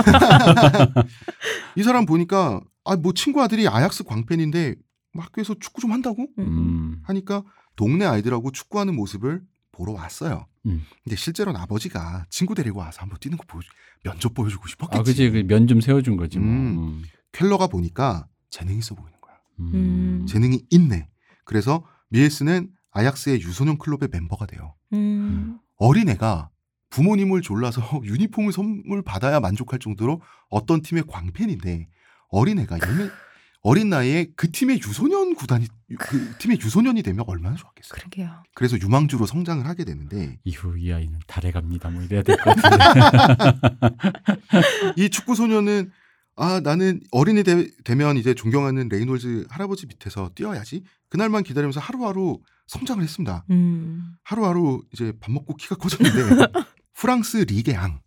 Speaker 1: 이 사람 보니까 아 뭐 친구 아들이 아약스 광팬인데 뭐 학교에서 축구 좀 한다고
Speaker 3: 음.
Speaker 1: 하니까 동네 아이들하고 축구하는 모습을 보러 왔어요.
Speaker 3: 음.
Speaker 1: 근데 실제로는 아버지가 친구 데리고 와서 한번 뛰는 거 보여 면접 보여주고 싶었겠지.
Speaker 3: 아 그지 면 좀 세워준 거지 뭐.
Speaker 1: 음.
Speaker 3: 음.
Speaker 1: 켈러가 보니까 재능이 있어 보이는 거야.
Speaker 2: 음.
Speaker 1: 재능이 있네. 그래서 미헬스는 아약스의 유소년 클럽의 멤버가 돼요.
Speaker 2: 음.
Speaker 1: 어린애가 부모님을 졸라서 유니폼을 선물 받아야 만족할 정도로 어떤 팀의 광팬인데 어린애가 이미 어린 나이에 그 팀의 유소년 구단이 그 팀의 유소년이 되면 얼마나 좋았겠어요.
Speaker 2: 그러게요.
Speaker 1: 그래서 유망주로 성장을 하게 되는데
Speaker 3: 이후 이 아이는 달에 갑니다. 뭐 이래야 될 것 같은데.
Speaker 1: 이 축구 소년은 아 나는 어른이 되, 되면 이제 존경하는 레이놀즈 할아버지 밑에서 뛰어야지 그날만 기다리면서 하루하루 성장을 했습니다.
Speaker 2: 음.
Speaker 1: 하루하루 이제 밥 먹고 키가 커졌는데 프랑스 리게 앙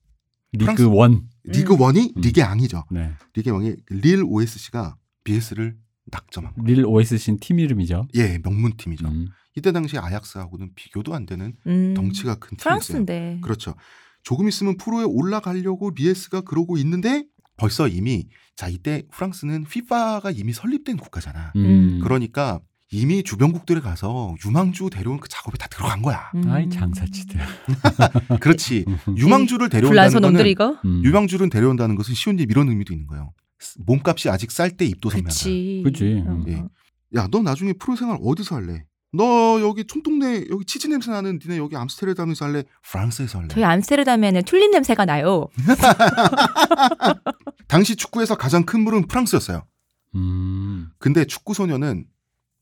Speaker 3: 리그 원.
Speaker 1: 리그
Speaker 2: 음.
Speaker 1: 원이
Speaker 3: 음.
Speaker 1: 리게 앙이죠.
Speaker 3: 네.
Speaker 1: 리게 앙의 릴 OSC가 BS를 낙점한 거예요.
Speaker 3: 릴 OSC는 팀 이름이죠.
Speaker 1: 예, 명문 팀이죠.
Speaker 3: 음.
Speaker 1: 이때 당시 아약스하고는 비교도 안 되는
Speaker 2: 음.
Speaker 1: 덩치가 큰 팀이었어요.
Speaker 2: 프랑스인데.
Speaker 1: 그렇죠. 조금 있으면 프로에 올라가려고 미헬스가 그러고 있는데 벌써 이미 자 이때 프랑스는 FIFA가 이미 설립된 국가잖아.
Speaker 3: 음.
Speaker 1: 그러니까 이미 주변국들에 가서 유망주 데려온 그 작업이 다 들어간 거야.
Speaker 2: 음.
Speaker 3: 아이 장사치들.
Speaker 1: 그렇지.
Speaker 3: 음.
Speaker 1: 유망주를 데려온다는 거는
Speaker 2: 이거?
Speaker 3: 음.
Speaker 1: 유망주를 데려온다는 것은 쉬운 일 이런 의미도 있는 거예요. 몸값이 아직 쌀 때 입도.
Speaker 2: 그치.
Speaker 3: 그치.
Speaker 2: 어,
Speaker 1: 예.
Speaker 2: 어.
Speaker 1: 야, 너 나중에 프로 생활 어디서 할래? 너 여기 총동네 여기 치즈 냄새 나는 니네 여기 암스테르담에서 할래? 프랑스에서 할래?
Speaker 2: 저희 암스테르담에는 튤립 냄새가 나요.
Speaker 1: 당시 축구에서 가장 큰 물은 프랑스였어요.
Speaker 3: 음.
Speaker 1: 근데 축구 소녀는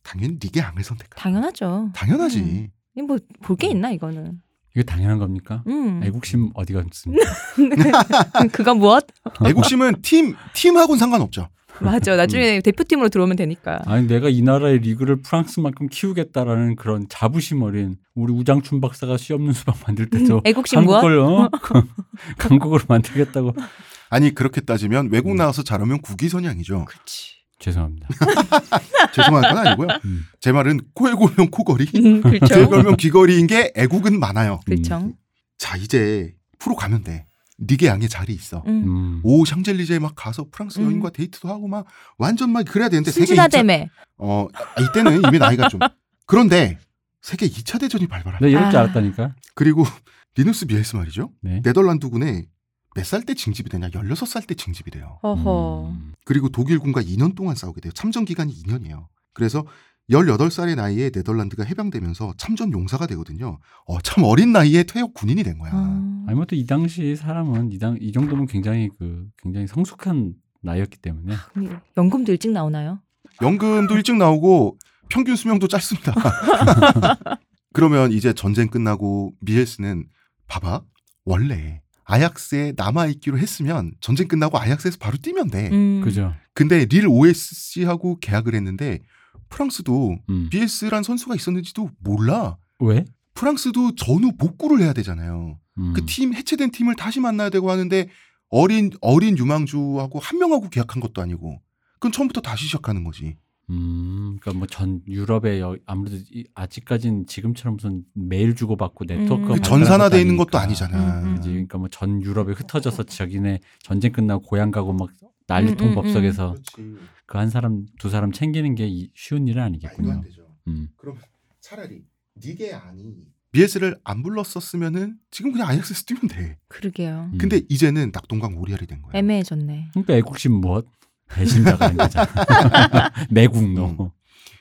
Speaker 1: 당연히 리게 앙을 선택한.
Speaker 2: 당연하죠.
Speaker 1: 당연하지.
Speaker 2: 음. 뭐볼 게 있나 이거는.
Speaker 3: 이거 당연한 겁니까?
Speaker 2: 음.
Speaker 3: 애국심 어디 갔습니까?
Speaker 2: 그건 무엇?
Speaker 1: 애국심은 팀 팀하고는 상관없죠.
Speaker 2: 맞아.
Speaker 1: 음.
Speaker 2: 나중에 대표팀으로 들어오면 되니까.
Speaker 3: 아니 내가 이 나라의 리그를 프랑스만큼 키우겠다라는 그런 자부심 어린 우리 우장춘 박사가 씨 없는 수박 만들 때도
Speaker 2: 애국심 무엇?
Speaker 3: 한국을 어? 강국으로 만들겠다고
Speaker 1: 아니 그렇게 따지면 외국 나와서 잘하면 국위 선양이죠.
Speaker 2: 그렇지.
Speaker 3: 죄송합니다.
Speaker 1: 죄송한 건 아니고요.
Speaker 3: 음.
Speaker 1: 제 말은 코에 골면 코걸이,
Speaker 2: 음,
Speaker 1: 귀에
Speaker 2: 그렇죠.
Speaker 1: 걸면 귀걸이인 게 애국은 많아요.
Speaker 2: 그렇죠.
Speaker 1: 자 이제 프로 가면 돼. 리게 앙에 자리 있어.
Speaker 2: 음.
Speaker 3: 음.
Speaker 1: 오 샹젤리제 막 가서 프랑스
Speaker 2: 음.
Speaker 1: 여인과 데이트도 하고 막 완전 막 그래야 되는데 세계 2차
Speaker 2: 신진아대매.
Speaker 1: 어 아, 이때는 이미 나이가 좀 그런데 세계 2차 대전이 발발합니다.
Speaker 3: 나 이럴 줄
Speaker 2: 아.
Speaker 3: 알았다니까.
Speaker 1: 그리고 리누스 미헬스 말이죠.
Speaker 3: 네.
Speaker 1: 네덜란드군에 몇 살 때 징집이 되냐? 16살 때 징집이 돼요.
Speaker 2: 어허.
Speaker 3: 음.
Speaker 1: 그리고 독일군과 2년 동안 싸우게 돼요. 참전 기간이 2년이에요. 그래서 18살의 나이에 네덜란드가 해방되면서 참전 용사가 되거든요. 어, 참 어린 나이에 퇴역 군인이 된 거야.
Speaker 2: 어.
Speaker 3: 아니 뭐 또 이 당시 사람은 이 당 이 정도면 굉장히 그 굉장히 성숙한 나이였기 때문에
Speaker 2: 그럼 연금도 일찍 나오나요?
Speaker 1: 연금도 일찍 나오고 평균 수명도 짧습니다. 그러면 이제 전쟁 끝나고 미엘스는 봐봐 원래 아약스에 남아 있기로 했으면 전쟁 끝나고 아약스에서 바로 뛰면 돼.
Speaker 2: 음.
Speaker 3: 그죠.
Speaker 1: 근데 릴 OSC하고 계약을 했는데 프랑스도
Speaker 3: 음.
Speaker 1: BS란 선수가 있었는지도 몰라.
Speaker 3: 왜?
Speaker 1: 프랑스도 전후 복구를 해야 되잖아요.
Speaker 3: 음.
Speaker 1: 그팀 해체된 팀을 다시 만나야 되고 하는데 어린 어린 유망주하고 한 명하고 계약한 것도 아니고 그건 처음부터 다시 시작하는 거지.
Speaker 3: 음, 그러니까 뭐 전 유럽에 여- 아무래도 이- 아직까지는 지금처럼 무슨 메일 주고받고 네트워크가
Speaker 2: 음.
Speaker 1: 그 전산화돼 있는 것도
Speaker 3: 아니니까.
Speaker 1: 아니잖아.
Speaker 2: 음, 음.
Speaker 3: 그지? 그러니까 뭐 전 유럽에 흩어져서 자기네 전쟁 끝나고 고향 가고 막 난리통
Speaker 2: 음, 음,
Speaker 3: 법석에서
Speaker 1: 그렇지.
Speaker 3: 그한 사람 두 사람 챙기는 게 이- 쉬운 일은 아니겠군요.
Speaker 1: 되죠.
Speaker 3: 음.
Speaker 1: 그럼 차라리 니게 아니 BS를 안 불렀었으면은 지금 그냥 아약스에서 뛰면 돼.
Speaker 2: 그러게요.
Speaker 3: 음.
Speaker 1: 근데 이제는 낙동강 오리알이 된 거야.
Speaker 2: 애매해졌네.
Speaker 3: 그러니까 애국심 무엇? 배신자가 된 거잖아. 매국노.
Speaker 1: 음.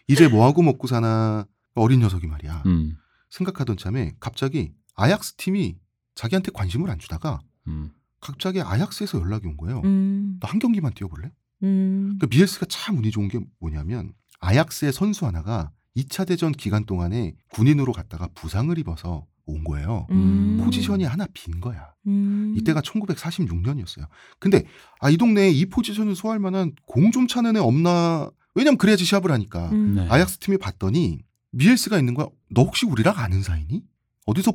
Speaker 1: 이제 뭐하고 먹고 사나 어린 녀석이 말이야.
Speaker 3: 음.
Speaker 1: 생각하던 참에 갑자기 아약스 팀이 자기한테 관심을 안 주다가
Speaker 3: 음.
Speaker 1: 갑자기 아약스에서 연락이 온 거예요.
Speaker 2: 음.
Speaker 1: 너한 경기만 뛰어볼래?
Speaker 2: 음.
Speaker 1: 그러니까 비엘스가 참 운이 좋은 게 뭐냐면 아약스의 선수 하나가 2차 대전 기간 동안에 군인으로 갔다가 부상을 입어서 온 거예요.
Speaker 2: 음.
Speaker 1: 포지션이 하나 빈 거야.
Speaker 2: 음.
Speaker 1: 이때가 1946년이었어요. 근데 아 이 동네에 이 포지션을 소화할 만한 공 좀 차는 애 없나? 왜냐면 그래야지 시합을 하니까.
Speaker 2: 음.
Speaker 3: 네.
Speaker 1: 아약스 팀이 봤더니 미엘스가 있는 거야. 너 혹시 우리랑 아는 사이니? 어디서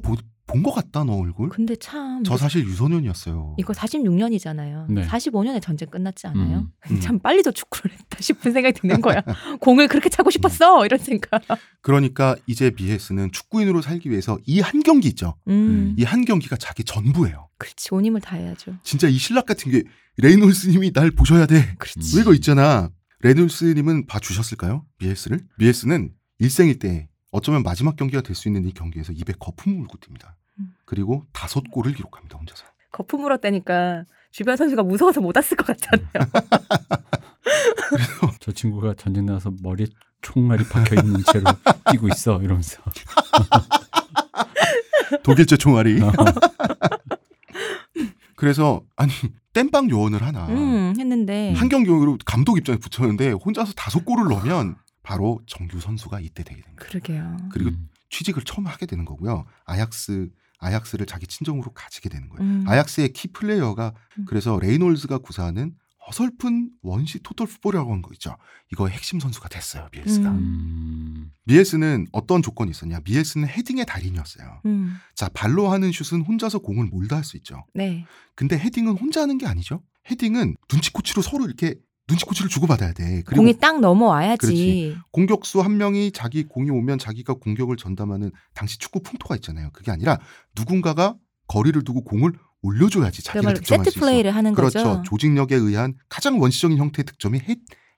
Speaker 1: 본 것 같다 너 얼굴?
Speaker 2: 근데 참
Speaker 1: 저 사실 유소년이었어요.
Speaker 2: 이거 46년이잖아요.
Speaker 3: 네.
Speaker 2: 45년에 전쟁 끝났지 않아요?
Speaker 1: 음.
Speaker 2: 참 빨리도 축구를 했다 싶은 생각이 드는 거야. 공을 그렇게 차고 싶었어 이런 생각.
Speaker 1: 그러니까 이제 미엘스는 축구인으로 살기 위해서 이 한 경기 있죠.
Speaker 2: 음.
Speaker 1: 이한 경기가 자기 전부예요.
Speaker 2: 그렇지 온 힘을 다해야죠.
Speaker 1: 진짜 이 신락 같은 게 레이놀스님이 날 보셔야 돼.
Speaker 2: 그렇지.
Speaker 1: 왜 이거 있잖아. 레이놀스님은 봐주셨을까요? 미엘스를? 미엘스는 일생일 때 어쩌면 마지막 경기가 될 수 있는 이 경기에서 입에 거품을 물고 뜁니다.
Speaker 2: 음.
Speaker 1: 그리고 다섯 골을 기록합니다 혼자서.
Speaker 2: 거품 물었다니까 주변 선수가 무서워서 못 왔을 것 같잖아요.
Speaker 3: 저 친구가 전쟁 나서 머리에 총알이 박혀 있는 채로 뛰고 있어 이러면서.
Speaker 1: 독일제 총알이.
Speaker 2: 어.
Speaker 1: 그래서 아니 땜빵 요원을 하나
Speaker 2: 음, 했는데
Speaker 1: 한 경기로 감독 입장에 붙였는데 혼자서 다섯 골을 넣으면 바로 정규 선수가 이때 되게 됩니다.
Speaker 2: 그러게요.
Speaker 1: 그리고
Speaker 3: 음.
Speaker 1: 취직을 처음 하게 되는 거고요. 아약스 아약스를 자기 친정으로 가지게 되는 거예요.
Speaker 2: 음.
Speaker 1: 아약스의 키 플레이어가
Speaker 2: 음.
Speaker 1: 그래서 레이놀즈가 구사하는 어설픈 원시 토털 풋볼이라고 하는 거 있죠. 이거의 핵심 선수가 됐어요. 미헬스가.
Speaker 2: 음.
Speaker 3: 음.
Speaker 1: 미헬스는 어떤 조건이 있었냐? 미헬스는 헤딩의 달인이었어요.
Speaker 2: 음.
Speaker 1: 자 발로 하는 슛은 혼자서 공을 몰다 할 수 있죠.
Speaker 2: 네.
Speaker 1: 근데 헤딩은 혼자 하는 게 아니죠. 헤딩은 눈치코치로 서로 이렇게 눈치코치를 주고받아야 돼. 그리고
Speaker 2: 공이 딱 넘어와야지.
Speaker 1: 그렇지. 공격수 한 명이 자기 공이 오면 자기가 공격을 전담하는 당시 축구 풍토가 있잖아요. 그게 아니라 누군가가 거리를 두고 공을 올려줘야지 자기가 득점할
Speaker 2: 세트
Speaker 1: 수 있어.
Speaker 2: 플레이를 하는
Speaker 1: 그렇죠.
Speaker 2: 거죠.
Speaker 1: 조직력에 의한 가장 원시적인 형태의 득점이 헤,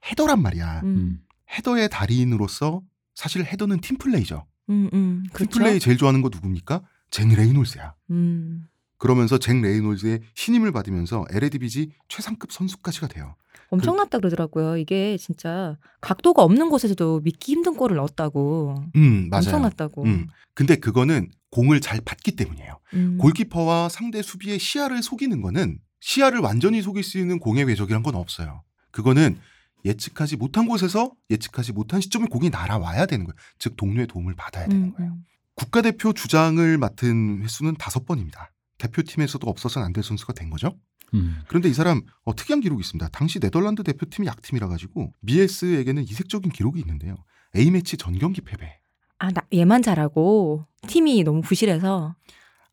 Speaker 1: 헤더란 말이야.
Speaker 2: 음.
Speaker 3: 음.
Speaker 1: 헤더의 달인으로서 사실 헤더는 팀 플레이죠.
Speaker 2: 음, 음. 그렇죠.
Speaker 1: 팀 플레이 제일 좋아하는 거 누굽니까? 잭 레이놀스야.
Speaker 2: 음.
Speaker 1: 그러면서 잭 레이놀스의 신임을 받으면서 에레디비지 최상급 선수까지가 돼요.
Speaker 2: 엄청났다 그러더라고요. 이게 진짜 각도가 없는 곳에서도 믿기 힘든 골을 넣었다고.
Speaker 1: 음, 맞아요.
Speaker 2: 엄청났다고.
Speaker 1: 음. 근데 그거는 공을 잘 받기 때문이에요.
Speaker 2: 음.
Speaker 1: 골키퍼와 상대 수비의 시야를 속이는 거는 시야를 완전히 속일 수 있는 공의 궤적이란 건 없어요. 그거는 예측하지 못한 곳에서 예측하지 못한 시점에 공이 날아와야 되는 거예요. 즉 동료의 도움을 받아야 되는
Speaker 2: 음,
Speaker 1: 거예요.
Speaker 2: 음.
Speaker 1: 국가대표 주장을 맡은 횟수는 다섯 번입니다. 대표팀에서도 없어서는 안 될 선수가 된 거죠.
Speaker 3: 음.
Speaker 1: 그런데 이 사람 어, 특이한 기록이 있습니다. 당시 네덜란드 대표팀이 약팀이라 가지고 미에스에게는 이색적인 기록이 있는데요. A매치 전 경기 패배.
Speaker 2: 아, 나 얘만 잘하고 팀이 너무 부실해서.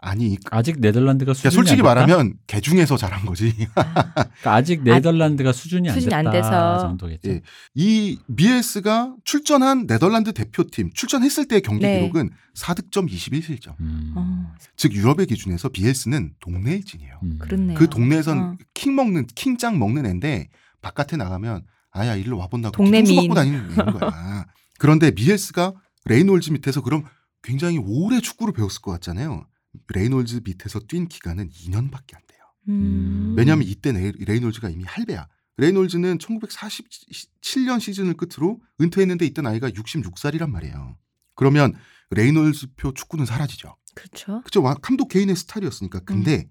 Speaker 1: 아니
Speaker 3: 아직 네덜란드가
Speaker 1: 그러니까
Speaker 3: 수준이
Speaker 1: 솔직히
Speaker 3: 안 됐다?
Speaker 1: 말하면 개 중에서 잘한 거지.
Speaker 2: 아,
Speaker 3: 그러니까 아직 네덜란드가 수준이 안
Speaker 2: 수준이
Speaker 3: 됐다
Speaker 2: 안 돼서.
Speaker 3: 정도겠죠.
Speaker 1: 예. 이 미에스가 출전한 네덜란드 대표팀 출전했을 때의 경기
Speaker 2: 네.
Speaker 1: 기록은 4득점 21실점.
Speaker 3: 음.
Speaker 2: 어,
Speaker 1: 즉 유럽의 기준에서 비에스는 동네 일진이에요.
Speaker 3: 음.
Speaker 2: 그렇네요.
Speaker 1: 그 동네에선
Speaker 2: 어.
Speaker 1: 킹 먹는 킹짱 먹는 애인데 바깥에 나가면 아야 일로 와본다고
Speaker 2: 동네 미인.
Speaker 1: 맞고 다니는 거야. 그런데 미헬스가 레이놀즈 밑에서 그럼 굉장히 오래 축구를 배웠을 것 같잖아요. 레이놀즈 밑에서 뛴 기간은 2년밖에 안 돼요.
Speaker 2: 음.
Speaker 1: 왜냐하면 이때 레- 레이놀즈가 이미 할배야. 레이놀즈는 1947년 시즌을 끝으로 은퇴했는데 이때 나이가 66살이란 말이에요. 그러면 레이놀즈표 축구는 사라지죠.
Speaker 2: 그렇죠.
Speaker 1: 그죠? 와- 감독 개인의 스타일이었으니까. 근데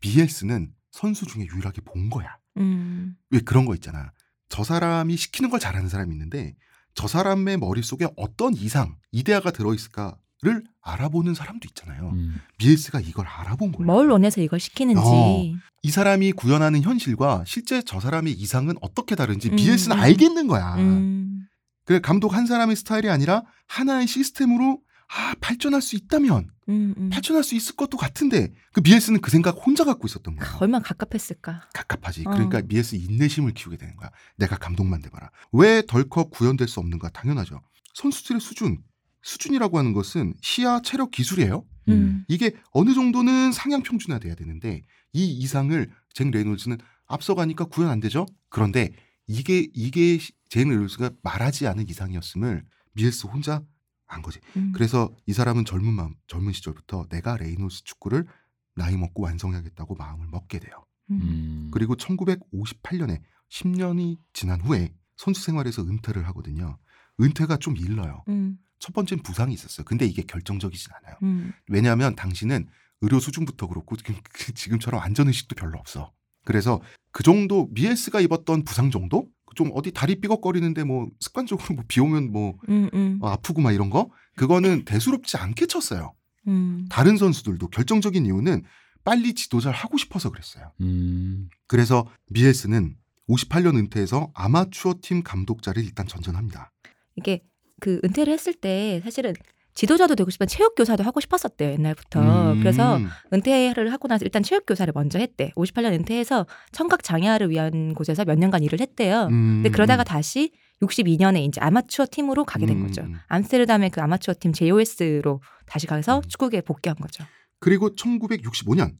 Speaker 1: BL스는 선수 중에 유일하게 본 거야.
Speaker 2: 음.
Speaker 1: 왜 그런 거 있잖아. 저 사람이 시키는 걸 잘하는 사람이 있는데 저 사람의 머릿속에 어떤 이상, 이데아가 들어있을까 를 알아보는 사람도 있잖아요.
Speaker 3: 음.
Speaker 1: BL스가 이걸 알아본 거예요.
Speaker 2: 뭘 원해서 이걸 시키는지.
Speaker 1: 어. 이 사람이 구현하는 현실과 실제 저 사람의 이상은 어떻게 다른지
Speaker 2: 음, 음.
Speaker 1: 알겠는 거야.
Speaker 2: 음.
Speaker 1: 그래 감독 한 사람의 스타일이 아니라 하나의 시스템으로 아 발전할 수 있다면
Speaker 2: 음, 음.
Speaker 1: 발전할 수 있을 것도 같은데 그 BL스는 그 생각 혼자 갖고 있었던 거야.
Speaker 2: 아, 얼마나 갑갑했을까.
Speaker 1: 갑갑하지.
Speaker 2: 어.
Speaker 1: 그러니까 BS 인내심을 키우게 되는 거야. 내가 감독만 돼봐라. 왜 덜컥 구현될 수 없는가? 당연하죠. 선수들의 수준, 수준이라고 하는 것은 시야, 체력, 기술이에요.
Speaker 2: 음.
Speaker 1: 이게 어느 정도는 상향 평준화돼야 되는데 이 이상을 잭 레이놀즈는 앞서가니까 구현 안 되죠. 그런데 이게 이게 잭 레이놀즈가 말하지 않은 이상이 있음을 미헬스 혼자 안 거지.
Speaker 2: 음.
Speaker 1: 그래서 이 사람은 젊은 마음, 젊은 시절부터 내가 레이놀스 축구를 나이 먹고 완성해야겠다고 마음을 먹게 돼요.
Speaker 2: 음.
Speaker 3: 음.
Speaker 1: 그리고 1958년에 10년이 지난 후에 선수 생활에서 은퇴를 하거든요. 은퇴가 좀 일러요.
Speaker 2: 음.
Speaker 1: 첫 번째는 부상이 있었어요. 근데 이게 결정적이진 않아요.
Speaker 2: 음.
Speaker 1: 왜냐하면 당시는 의료 수준부터 그렇고 지금- 지금처럼 안전 의식도 별로 없어. 그래서 그 정도 미엘스가 입었던 부상 정도 좀 어디 다리 삐걱거리는데 뭐 습관적으로 뭐 비 오면 뭐
Speaker 2: 음. 음.
Speaker 1: 어, 아프고 막 이런 거 그거는 대수롭지 않게 쳤어요.
Speaker 2: 음.
Speaker 1: 다른 선수들도 결정적인 이유는 빨리 지도자를 하고 싶어서 그랬어요.
Speaker 3: 음.
Speaker 1: 그래서 미엘스는 58년 은퇴해서 아마추어 팀 감독자를 일단 전전합니다.
Speaker 2: 이게 그 은퇴를 했을 때 사실은 지도자도 되고 싶은 체육 교사도 하고 싶었었대요 옛날부터.
Speaker 1: 음,
Speaker 2: 그래서 은퇴를 하고 나서 일단 체육 교사를 먼저 했대. 58년 은퇴해서 청각 장애아를 위한 곳에서 몇 년간 일을 했대요.
Speaker 1: 음,
Speaker 2: 근데 그러다가
Speaker 1: 음.
Speaker 2: 다시 62년에 이제 아마추어 팀으로 가게 된
Speaker 1: 음,
Speaker 2: 거죠.
Speaker 1: 음.
Speaker 2: 암스테르담의 그 아마추어 팀 JOS로 다시 가서
Speaker 1: 음.
Speaker 2: 축구계에 복귀한 거죠.
Speaker 1: 그리고 1965년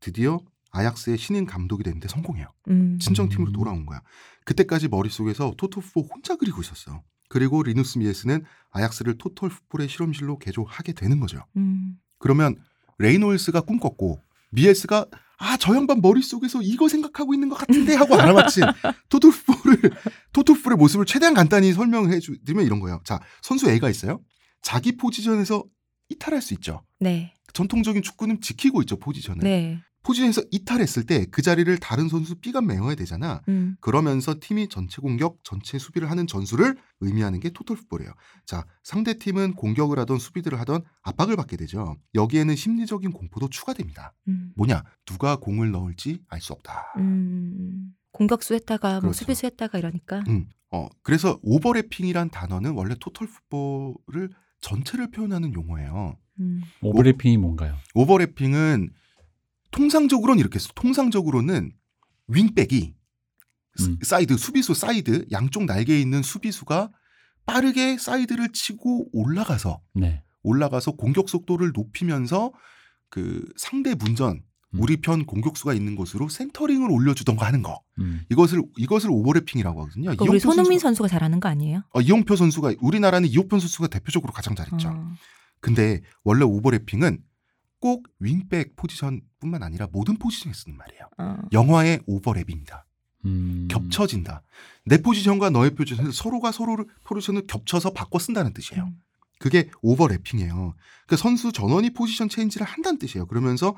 Speaker 1: 드디어 아약스의 신인 감독이 되는데 성공해요.
Speaker 2: 음.
Speaker 1: 친정팀으로
Speaker 3: 음.
Speaker 1: 돌아온 거야. 그때까지 머릿속에서 토탈 풋볼 혼자 그리고 있었어. 그리고 리누스 미헬스는 아약스를 토털 풋볼의 실험실로 개조하게 되는 거죠.
Speaker 2: 음.
Speaker 1: 그러면 레이놀스가 꿈꿨고 미헬스가 아 저 양반 머릿속에서 이거 생각하고 있는 것 같은데 하고 알아맞힌 토탈 풋볼을 토탈 풋볼의 모습을 최대한 간단히 설명해 주면 이런 거예요. 자 선수 A가 있어요. 자기 포지션에서 이탈할 수 있죠.
Speaker 2: 네.
Speaker 1: 전통적인 축구는 지키고 있죠 포지션을.
Speaker 2: 네.
Speaker 1: 포지션에서 이탈했을 때 그 자리를 다른 선수 B가 메워야 되잖아.
Speaker 2: 음.
Speaker 1: 그러면서 팀이 전체 공격, 전체 수비를 하는 전술을 의미하는 게 토탈 풋볼이에요. 자, 상대 팀은 공격을 하던 수비들을 하던 압박을 받게 되죠. 여기에는 심리적인 공포도 추가됩니다.
Speaker 2: 음.
Speaker 1: 뭐냐? 누가 공을 넣을지 알 수 없다.
Speaker 2: 음. 공격수 했다가 뭐
Speaker 1: 그렇죠.
Speaker 2: 수비수 했다가 이러니까.
Speaker 1: 음. 어, 그래서 오버래핑이란 단어는 원래 토탈 풋볼을 전체를 표현하는 용어예요.
Speaker 2: 음.
Speaker 3: 오버래핑이 뭔가요?
Speaker 1: 오버래핑은 통상적으로는 이렇게 써. 통상적으로는 윙백이 스-
Speaker 3: 음.
Speaker 1: 사이드 수비수 사이드 양쪽 날개에 있는 수비수가 빠르게 사이드를 치고 올라가서
Speaker 3: 네.
Speaker 1: 올라가서 공격 속도를 높이면서 그 상대 문전
Speaker 3: 음.
Speaker 1: 우리 편 공격수가 있는 곳으로 센터링을 올려주던가 하는 거
Speaker 3: 음.
Speaker 1: 이것을 이것을 오버래핑이라고 하거든요.
Speaker 2: 그러니까 우리 손흥민
Speaker 1: 선수가-
Speaker 2: 선수가 잘하는 거 아니에요?
Speaker 1: 어, 이영표 선수가 우리나라는 이영표 선수가 대표적으로 가장 잘했죠.
Speaker 2: 어.
Speaker 1: 근데 원래 오버래핑은 꼭 윙백 포지션뿐만 아니라 모든 포지션에 쓰는 말이에요.
Speaker 2: 어.
Speaker 1: 영화의 오버랩입니다.
Speaker 3: 음.
Speaker 1: 겹쳐진다. 내 포지션과 너의 포지션을 서로가 서로를 포지션을 겹쳐서 바꿔 쓴다는 뜻이에요.
Speaker 2: 음.
Speaker 1: 그게 오버래핑이에요. 그 선수 전원이 포지션 체인지를 한다는 뜻이에요. 그러면서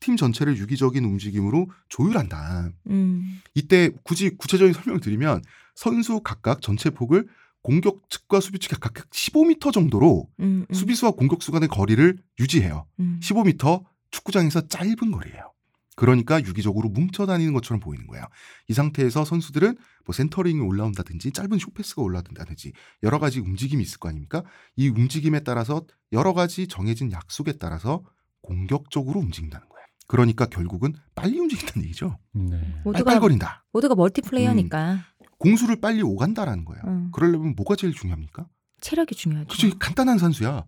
Speaker 1: 팀 전체를 유기적인 움직임으로 조율한다.
Speaker 2: 음.
Speaker 1: 이때 굳이 구체적인 설명을 드리면 선수 각각 전체 폭을 공격 측과 수비 측이 각각 15m 정도로
Speaker 2: 음. 음.
Speaker 1: 수비수와 공격수 간의 거리를 유지해요.
Speaker 2: 음.
Speaker 1: 15m 축구장에서 짧은 거리예요. 그러니까 유기적으로 뭉쳐 다니는 것처럼 보이는 거예요. 이 상태에서 선수들은 뭐 센터링이 올라온다든지 짧은 쇼패스가 올라온다든지 여러 가지 움직임이 있을 거 아닙니까? 이 움직임에 따라서 여러 가지 정해진 약속에 따라서 공격적으로 움직인다는 거예요. 그러니까 결국은 빨리 움직인다는 얘기죠.
Speaker 3: 네.
Speaker 2: 모두가
Speaker 1: 빨빨거린다.
Speaker 2: 모두가 멀티플레이어니까
Speaker 1: 공수를 빨리 오간다라는 거예요.
Speaker 2: 음.
Speaker 1: 그러려면 뭐가 제일 중요합니까?
Speaker 2: 체력이 중요하죠.
Speaker 1: 그치 간단한 선수야.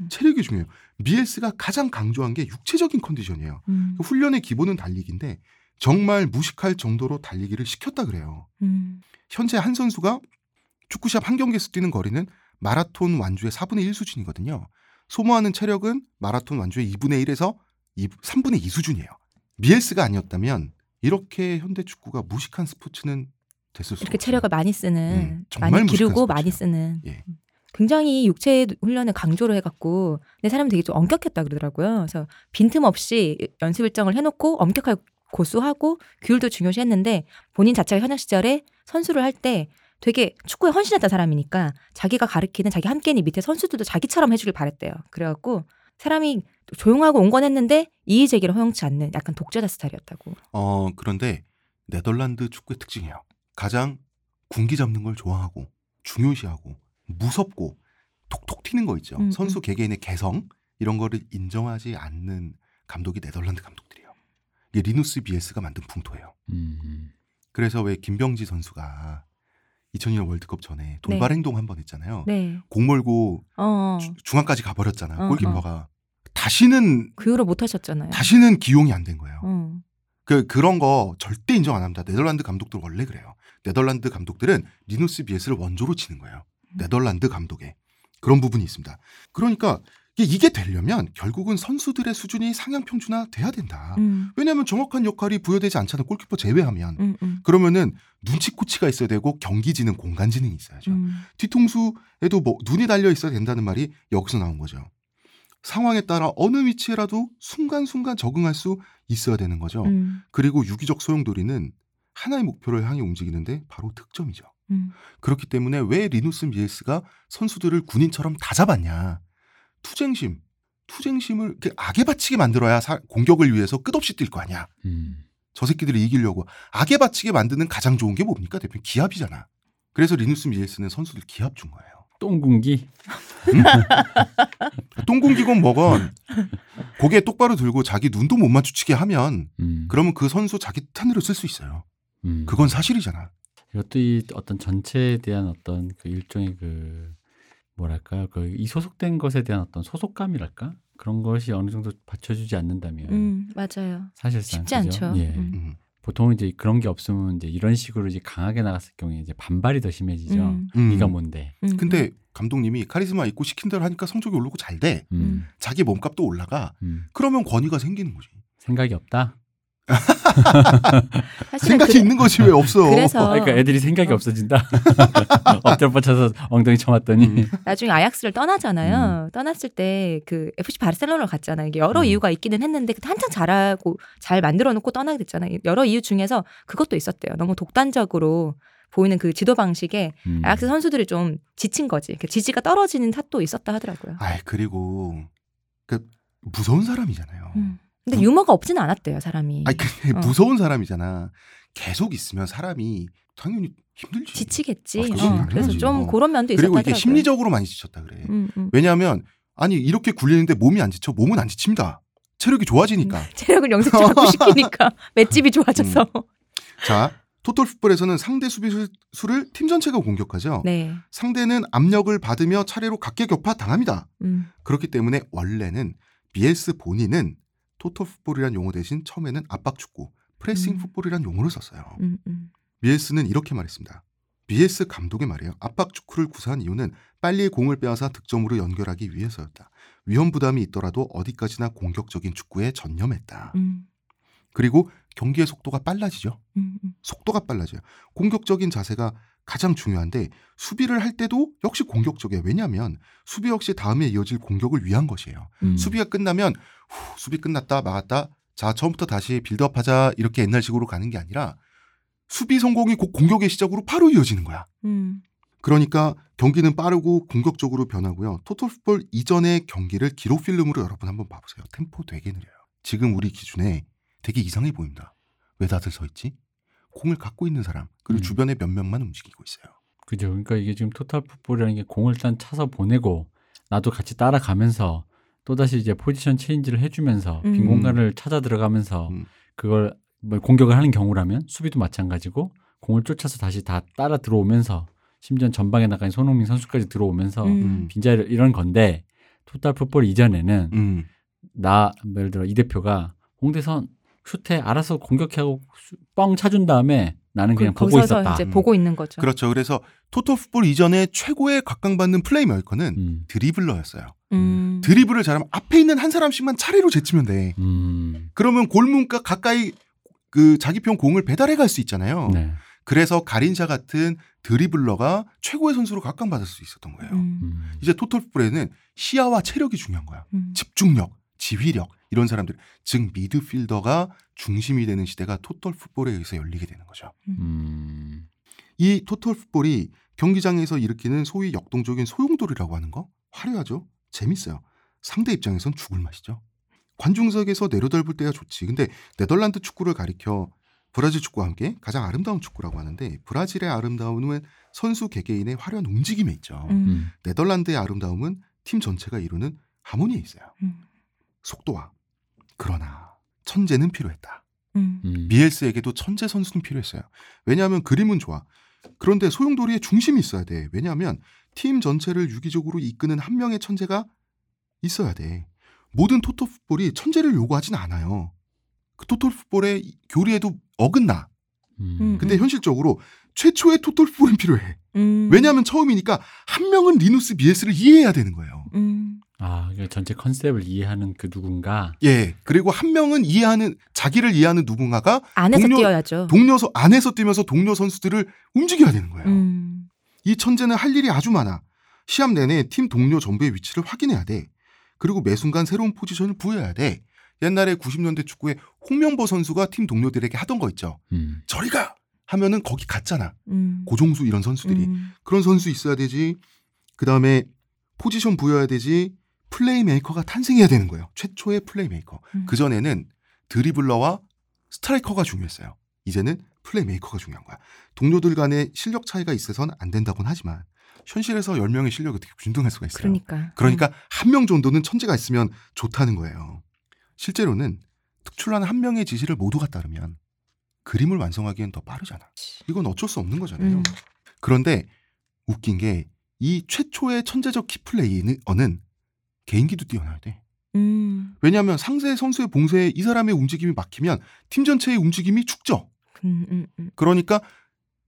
Speaker 2: 음.
Speaker 1: 체력이 중요해요. 미엘스가 가장 강조한 게 육체적인 컨디션이에요.
Speaker 2: 음.
Speaker 1: 훈련의 기본은 달리기인데 정말 무식할 정도로 달리기를 시켰다 그래요.
Speaker 2: 음.
Speaker 1: 현재 한 선수가 축구 시합 한 경기에서 뛰는 거리는 마라톤 완주의 4분의 1 수준이거든요. 소모하는 체력은 마라톤 완주의 2분의 1에서 2, 3분의 2 수준이에요. 미엘스가 아니었다면 이렇게 현대 축구가 무식한 스포츠는 됐을 수
Speaker 2: 이렇게. 체력을 많이 쓰는
Speaker 1: 음, 정말
Speaker 2: 많이 기르고 많이
Speaker 1: 스포츠예요.
Speaker 2: 쓰는
Speaker 1: 예.
Speaker 2: 굉장히 육체 훈련을 강조를 해갖고 내 사람이 되게 좀 엄격했다 그러더라고요. 그래서 빈틈없이 연습 일정을 해놓고 엄격하게 고수하고 규율도 중요시했는데 본인 자체가 현역 시절에 선수를 할 때 되게 축구에 헌신했던 사람이니까 자기가 가르치는 자기 함께니 밑에 선수들도 자기처럼 해주길 바랬대요. 그래갖고 사람이 조용하고 온건했는데 이의 제기를 허용치 않는 약간 독재자 스타일이었다고.
Speaker 1: 어, 그런데 네덜란드 축구의 특징이에요. 가장 군기 잡는 걸 좋아하고 중요시하고 무섭고 톡톡 튀는 거 있죠.
Speaker 2: 음,
Speaker 1: 선수 개개인의 개성 이런 거를 인정하지 않는 감독이 네덜란드 감독들이에요. 이게 리누스 미헬스가 만든 풍토예요.
Speaker 3: 음.
Speaker 1: 그래서 왜 김병지 선수가 2002년 월드컵 전에 돌발
Speaker 2: 네.
Speaker 1: 행동 한 번 했잖아요.
Speaker 2: 네.
Speaker 1: 공 몰고
Speaker 2: 어.
Speaker 1: 주- 중앙까지 가버렸잖아.
Speaker 2: 어,
Speaker 1: 골키퍼가 다시는
Speaker 2: 그 이후로 못 하셨잖아요.
Speaker 1: 다시는 기용이 안 된 거예요.
Speaker 2: 어.
Speaker 1: 그 그런 거 절대 인정 안 합니다. 네덜란드 감독들 원래 그래요. 네덜란드 감독들은 리누스 미헬스를 원조로 치는 거예요. 네덜란드 감독의 그런 부분이 있습니다. 그러니까 이게, 되려면 결국은 선수들의 수준이 상향 평준화 돼야 된다.
Speaker 2: 음.
Speaker 1: 왜냐하면 정확한 역할이 부여되지 않잖아. 골키퍼 제외하면
Speaker 2: 음, 음.
Speaker 1: 그러면은 눈치 코치가 있어야 되고 경기 지능, 공간 지능이 있어야죠.
Speaker 2: 음.
Speaker 1: 뒤통수에도 뭐 눈이 달려 있어야 된다는 말이 여기서 나온 거죠. 상황에 따라 어느 위치에라도 순간순간 적응할 수 있어야 되는 거죠.
Speaker 2: 음.
Speaker 1: 그리고 유기적 소용돌이는 하나의 목표를 향해 움직이는데 바로 득점이죠.
Speaker 2: 음.
Speaker 1: 그렇기 때문에 왜 리누스 미헬스가 선수들을 군인처럼 다 잡았냐? 투쟁심, 투쟁심을 이렇게 악에 받치게 만들어야 사- 공격을 위해서 끝없이 뛸 거 아니야.
Speaker 3: 음.
Speaker 1: 저 새끼들을 이기려고 악에 받치게 만드는 가장 좋은 게 뭡니까? 대표 기합이잖아. 그래서 리누스 미헬스는 선수들 기합 준 거예요.
Speaker 3: 똥군기.
Speaker 1: 똥공기건 뭐건 고개 똑바로 들고 자기 눈도 못 마주치게 하면
Speaker 3: 음.
Speaker 1: 그러면 그 선수 자기 탄으로 쓸 수 있어요.
Speaker 3: 음.
Speaker 1: 그건 사실이잖아.
Speaker 3: 이것도 이 어떤 전체에 대한 어떤 그 일종의 그 뭐랄까 그이 소속된 것에 대한 어떤 소속감이랄까 그런 것이 어느 정도 받쳐주지 않는다면
Speaker 2: 음, 맞아요.
Speaker 3: 사실상
Speaker 2: 쉽지
Speaker 3: 그죠?
Speaker 2: 않죠.
Speaker 3: 예.
Speaker 2: 음.
Speaker 1: 음.
Speaker 3: 보통 이제 그런 게 없으면 이제 이런 식으로 이제 강하게 나갔을 경우에 이제 반발이 더 심해지죠.
Speaker 2: 음.
Speaker 1: 음.
Speaker 3: 네가 뭔데?
Speaker 2: 음,
Speaker 1: 근데 감독님이 카리스마 있고 시킨 대로 하니까 성적이 오르고 잘 돼.
Speaker 3: 음.
Speaker 2: 음.
Speaker 1: 자기 몸값도 올라가.
Speaker 3: 음.
Speaker 1: 그러면 권위가 생기는 거지.
Speaker 3: 생각이 없다.
Speaker 2: 사실은
Speaker 1: 생각이
Speaker 2: 그래-
Speaker 1: 있는 거지 왜 없어.
Speaker 2: 그래서
Speaker 3: 그러니까 애들이 생각이
Speaker 2: 어.
Speaker 3: 없어진다. 엎드려 뻗쳐서 엉덩이 쳐맞더니
Speaker 1: 음.
Speaker 2: 나중에 아약스를 떠나잖아요. 떠났을 때 그 FC 바르셀로나로 갔잖아요. 이게 여러
Speaker 3: 음.
Speaker 2: 이유가 있기는 했는데 그때 한창 잘하고 잘 만들어 놓고 떠나게 됐잖아요. 여러 이유 중에서 그것도 있었대요. 너무 독단적으로 보이는 그 지도 방식에
Speaker 3: 음.
Speaker 2: 아약스 선수들이 좀 지친 거지. 그 지지가 떨어지는 탓도 있었다 하더라고요.
Speaker 1: 아이 그리고 그 무서운 사람이잖아요.
Speaker 2: 음. 근데 유머가 없지는 않았대요, 사람이.
Speaker 1: 아니 근데
Speaker 2: 어.
Speaker 1: 무서운 사람이잖아. 계속 있으면 사람이 당연히 힘들지.
Speaker 2: 지치겠지.
Speaker 1: 아,
Speaker 2: 어, 그래서. 좀
Speaker 1: 어.
Speaker 2: 그런 면도 있었다
Speaker 1: 그리고
Speaker 2: 하더라고요.
Speaker 1: 이게 심리적으로 많이 지쳤다 그래.
Speaker 2: 음, 음.
Speaker 1: 왜냐하면 아니 이렇게 굴리는데 몸이 안 지쳐 몸은 안 지칩니다. 체력이 좋아지니까.
Speaker 2: 체력을 영상 자꾸 시키니까 맷집이 좋아져서.
Speaker 1: 음. 자 토탈 풋볼에서는 상대 수비수를 팀 전체가 공격하죠.
Speaker 2: 네.
Speaker 1: 상대는 압력을 받으며 차례로 각계 격파 당합니다.
Speaker 2: 음.
Speaker 1: 그렇기 때문에 원래는 BS 본인은 토탈 풋볼이란 용어 대신 처음에는 압박 축구, 프레싱
Speaker 2: 음.
Speaker 1: 풋볼이란 용어를 썼어요.
Speaker 2: 음, 음.
Speaker 1: BS는 이렇게 말했습니다. BS 감독의 말이에요. 압박 축구를 구사한 이유는 빨리 공을 빼앗아 득점으로 연결하기 위해서였다. 위험 부담이 있더라도 어디까지나 공격적인 축구에 전념했다.
Speaker 2: 음.
Speaker 1: 그리고 경기의 속도가 빨라지죠.
Speaker 2: 음, 음.
Speaker 1: 속도가 빨라져요. 공격적인 자세가 가장 중요한데 수비를 할 때도 역시 공격적이에요. 왜냐하면 수비 역시 다음에 이어질 공격을 위한 것이에요.
Speaker 2: 음.
Speaker 1: 수비가 끝나면 후, 수비 끝났다 막았다. 자 처음부터 다시 빌드업하자 이렇게 옛날식으로 가는 게 아니라 수비 성공이 곧 공격의 시작으로 바로 이어지는 거야.
Speaker 2: 음.
Speaker 1: 그러니까 경기는 빠르고 공격적으로 변하고요. 토탈풋볼 이전의 경기를 기록 필름으로 여러분 한번 봐보세요. 템포 되게 느려요. 지금 우리 기준에 되게 이상해 보인다. 왜 다들 서 있지? 공을 갖고 있는 사람 그리고
Speaker 3: 음.
Speaker 1: 주변에 몇 명만 움직이고 있어요.
Speaker 3: 그죠. 그러니까 이게 지금 토탈 풋볼이라는 게 공을 일단 차서 보내고 나도 같이 따라가면서 또다시 이제 포지션 체인지를 해주면서 빈
Speaker 2: 음.
Speaker 3: 공간을 찾아 들어가면서
Speaker 1: 음.
Speaker 3: 그걸 뭐 공격을 하는 경우라면 수비도 마찬가지고 공을 쫓아서 다시 다 따라 들어오면서 심지어 전방에 나가 있는 손흥민 선수까지 들어오면서
Speaker 2: 음.
Speaker 3: 빈자리를 이런 건데 토탈 풋볼 이전에는
Speaker 1: 음.
Speaker 3: 나 예를 들어 이 대표가 홍대선 슈테 알아서 공격하고 수- 뻥 차준 다음에 나는 그냥
Speaker 2: 그-
Speaker 3: 보고 있었다.
Speaker 2: 이제
Speaker 1: 음.
Speaker 2: 보고 있는 거죠.
Speaker 1: 그렇죠. 그래서 토탈풋볼 이전에 최고의 각광받는 플레이메이커는
Speaker 3: 음.
Speaker 1: 드리블러였어요.
Speaker 2: 음.
Speaker 1: 드리블을 잘하면 앞에 있는 한 사람씩만 차례로 제치면 돼.
Speaker 3: 음.
Speaker 1: 그러면 골문가 가까이 그 자기 편 공을 배달해 갈 수 있잖아요.
Speaker 3: 네.
Speaker 1: 그래서 가린샤 같은 드리블러가 최고의 선수로 각광받을 수 있었던 거예요.
Speaker 2: 음.
Speaker 3: 음.
Speaker 1: 이제 토털 풋볼에는 시야와 체력이 중요한 거야.
Speaker 2: 음.
Speaker 1: 집중력, 지휘력 이런 사람들, 즉 미드필더가 중심이 되는 시대가 토털 풋볼에 의해서 열리게 되는 거죠.
Speaker 3: 음.
Speaker 1: 이 토털 풋볼이 경기장에서 일으키는 소위 역동적인 소용돌이라고 하는 거 화려하죠. 재밌어요. 상대 입장에선 죽을 맛이죠. 관중석에서 내려다볼 때야 좋지. 근데 네덜란드 축구를 가리켜 브라질 축구와 함께 가장 아름다운 축구라고 하는데 브라질의 아름다움은 선수 개개인의 화려한 움직임에 있죠.
Speaker 2: 음.
Speaker 3: 음.
Speaker 1: 네덜란드의 아름다움은 팀 전체가 이루는 하모니에 있어요.
Speaker 2: 음.
Speaker 1: 속도와 그러나 천재는 필요했다.
Speaker 2: 음.
Speaker 3: 음.
Speaker 1: 미엘스에게도 천재 선수는 필요했어요. 왜냐하면 그림은 좋아. 그런데 소용돌이의 중심이 있어야 돼. 왜냐하면 팀 전체를 유기적으로 이끄는 한 명의 천재가 있어야 돼. 모든 토토 풋볼이 천재를 요구하진 않아요. 그 토토 풋볼의 교리에도 어긋나.
Speaker 3: 음.
Speaker 1: 근데
Speaker 2: 음.
Speaker 1: 현실적으로 최초의 토토 풋볼은 필요해.
Speaker 2: 음.
Speaker 1: 왜냐하면 처음이니까 한 명은 리누스 미헬스를 이해해야 되는 거예요.
Speaker 2: 음.
Speaker 3: 아, 그 전체 컨셉을 이해하는 그 누군가.
Speaker 1: 예. 그리고 한 명은 이해하는 자기를 이해하는 누군가가
Speaker 2: 안에서
Speaker 1: 동료-
Speaker 2: 뛰어야죠.
Speaker 1: 동료 선 안에서 뛰면서 동료 선수들을 움직여야 되는 거예요.
Speaker 2: 음.
Speaker 1: 이 천재는 할 일이 아주 많아. 시합 내내 팀 동료 전부의 위치를 확인해야 돼. 그리고 매 순간 새로운 포지션을 부여해야 돼. 옛날에 90년대 축구에 홍명보 선수가 팀 동료들에게 하던 거 있죠.
Speaker 3: 음.
Speaker 1: 저리 가! 하면은 거기 갔잖아.
Speaker 2: 음.
Speaker 1: 고종수 이런 선수들이.
Speaker 2: 음.
Speaker 1: 그런 선수 있어야 되지. 그 다음에 포지션 부여해야 되지. 플레이메이커가 탄생해야 되는 거예요. 최초의 플레이메이커.
Speaker 2: 음.
Speaker 1: 그 전에는 드리블러와 스트라이커가 중요했어요. 이제는 플레이메이커가 중요한 거야. 동료들 간의 실력 차이가 있어서는 안 된다곤 하지만 현실에서 10명의 실력이 어떻게 균등할 수가 있어요.
Speaker 2: 그러니까.
Speaker 1: 그러니까 한명 정도는 천재가 있으면 좋다는 거예요. 실제로는 특출난 한 명의 지시를 모두가 따르면 그림을 완성하기엔 더 빠르잖아. 이건 어쩔 수 없는 거잖아요.
Speaker 2: 음.
Speaker 1: 그런데 웃긴 게 이 최초의 천재적 키플레이어는 개인기도 뛰어나야 돼.
Speaker 2: 음.
Speaker 1: 왜냐하면 상대 선수의 봉쇄에 이 사람의 움직임이 막히면 팀 전체의 움직임이 축죠.
Speaker 2: 음. 음. 음.
Speaker 1: 그러니까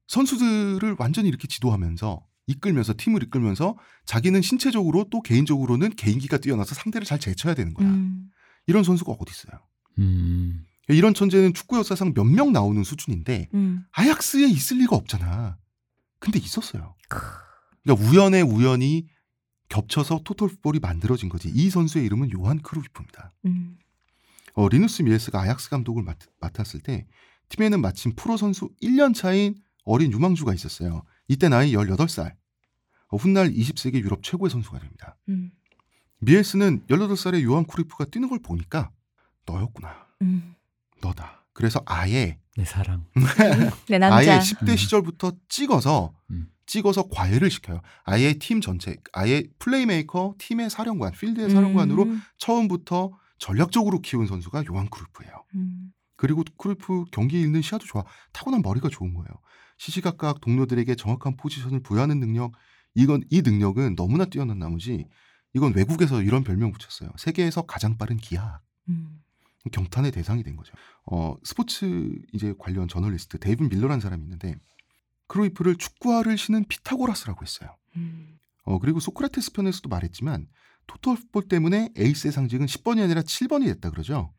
Speaker 1: 선수들을 완전히 이렇게 지도하면서 이끌면서 팀을 이끌면서 자기는 신체적으로 또 개인적으로는 개인기가 뛰어나서 상대를 잘 제쳐야 되는 거야.
Speaker 2: 음.
Speaker 1: 이런 선수가 어디 있어요?
Speaker 3: 음.
Speaker 1: 이런 천재는 축구 역사상 몇 명 나오는 수준인데
Speaker 2: 음.
Speaker 1: 아약스에 있을 리가 없잖아. 근데 있었어요. 그러니까 우연의 우연이 겹쳐서 토탈 풋볼이 만들어진 거지. 이 선수의 이름은 요한 크루이프입니다.
Speaker 2: 음.
Speaker 1: 어, 리누스 미헬스가 아약스 감독을 맡, 맡았을 때 팀에는 마침 프로 선수 1년 차인 어린 유망주가 있었어요. 이때 나이 18살. 어, 훗날 20세기 유럽 최고의 선수가 됩니다.
Speaker 2: 음.
Speaker 1: 미헬스는 18살의 요한 크루이프가 뛰는 걸 보니까 너였구나.
Speaker 2: 음.
Speaker 1: 너다. 그래서 아예
Speaker 3: 내 사랑.
Speaker 2: 내 남자.
Speaker 1: 아예 10대
Speaker 3: 음.
Speaker 1: 시절부터 찍어서
Speaker 3: 음.
Speaker 1: 찍어서 과외를 시켜요. 아예 팀 전체, 아예 플레이메이커, 팀의 사령관, 필드의 사령관으로
Speaker 2: 음.
Speaker 1: 처음부터 전략적으로 키운 선수가 요한 크루이프예요.
Speaker 2: 음.
Speaker 1: 그리고 크루이프 경기 읽는 시야도 좋아. 타고난 머리가 좋은 거예요. 시시각각 동료들에게 정확한 포지션을 부여하는 능력, 이건 이 능력은 너무나 뛰어난 나머지 이건 외국에서 이런 별명 붙였어요. 세계에서 가장 빠른 기하.
Speaker 2: 음.
Speaker 1: 경탄의 대상이 된 거죠. 어, 스포츠 이제 관련 저널리스트 데이비드 밀러라는 사람이 있는데 크루이프를 축구화를 신은 피타고라스라고 했어요.
Speaker 2: 음.
Speaker 1: 어, 그리고 소크라테스 편에서도 말했지만 토탈 풋볼 때문에 에이스의 상징은 10번이 아니라 7번이 됐다 그러죠.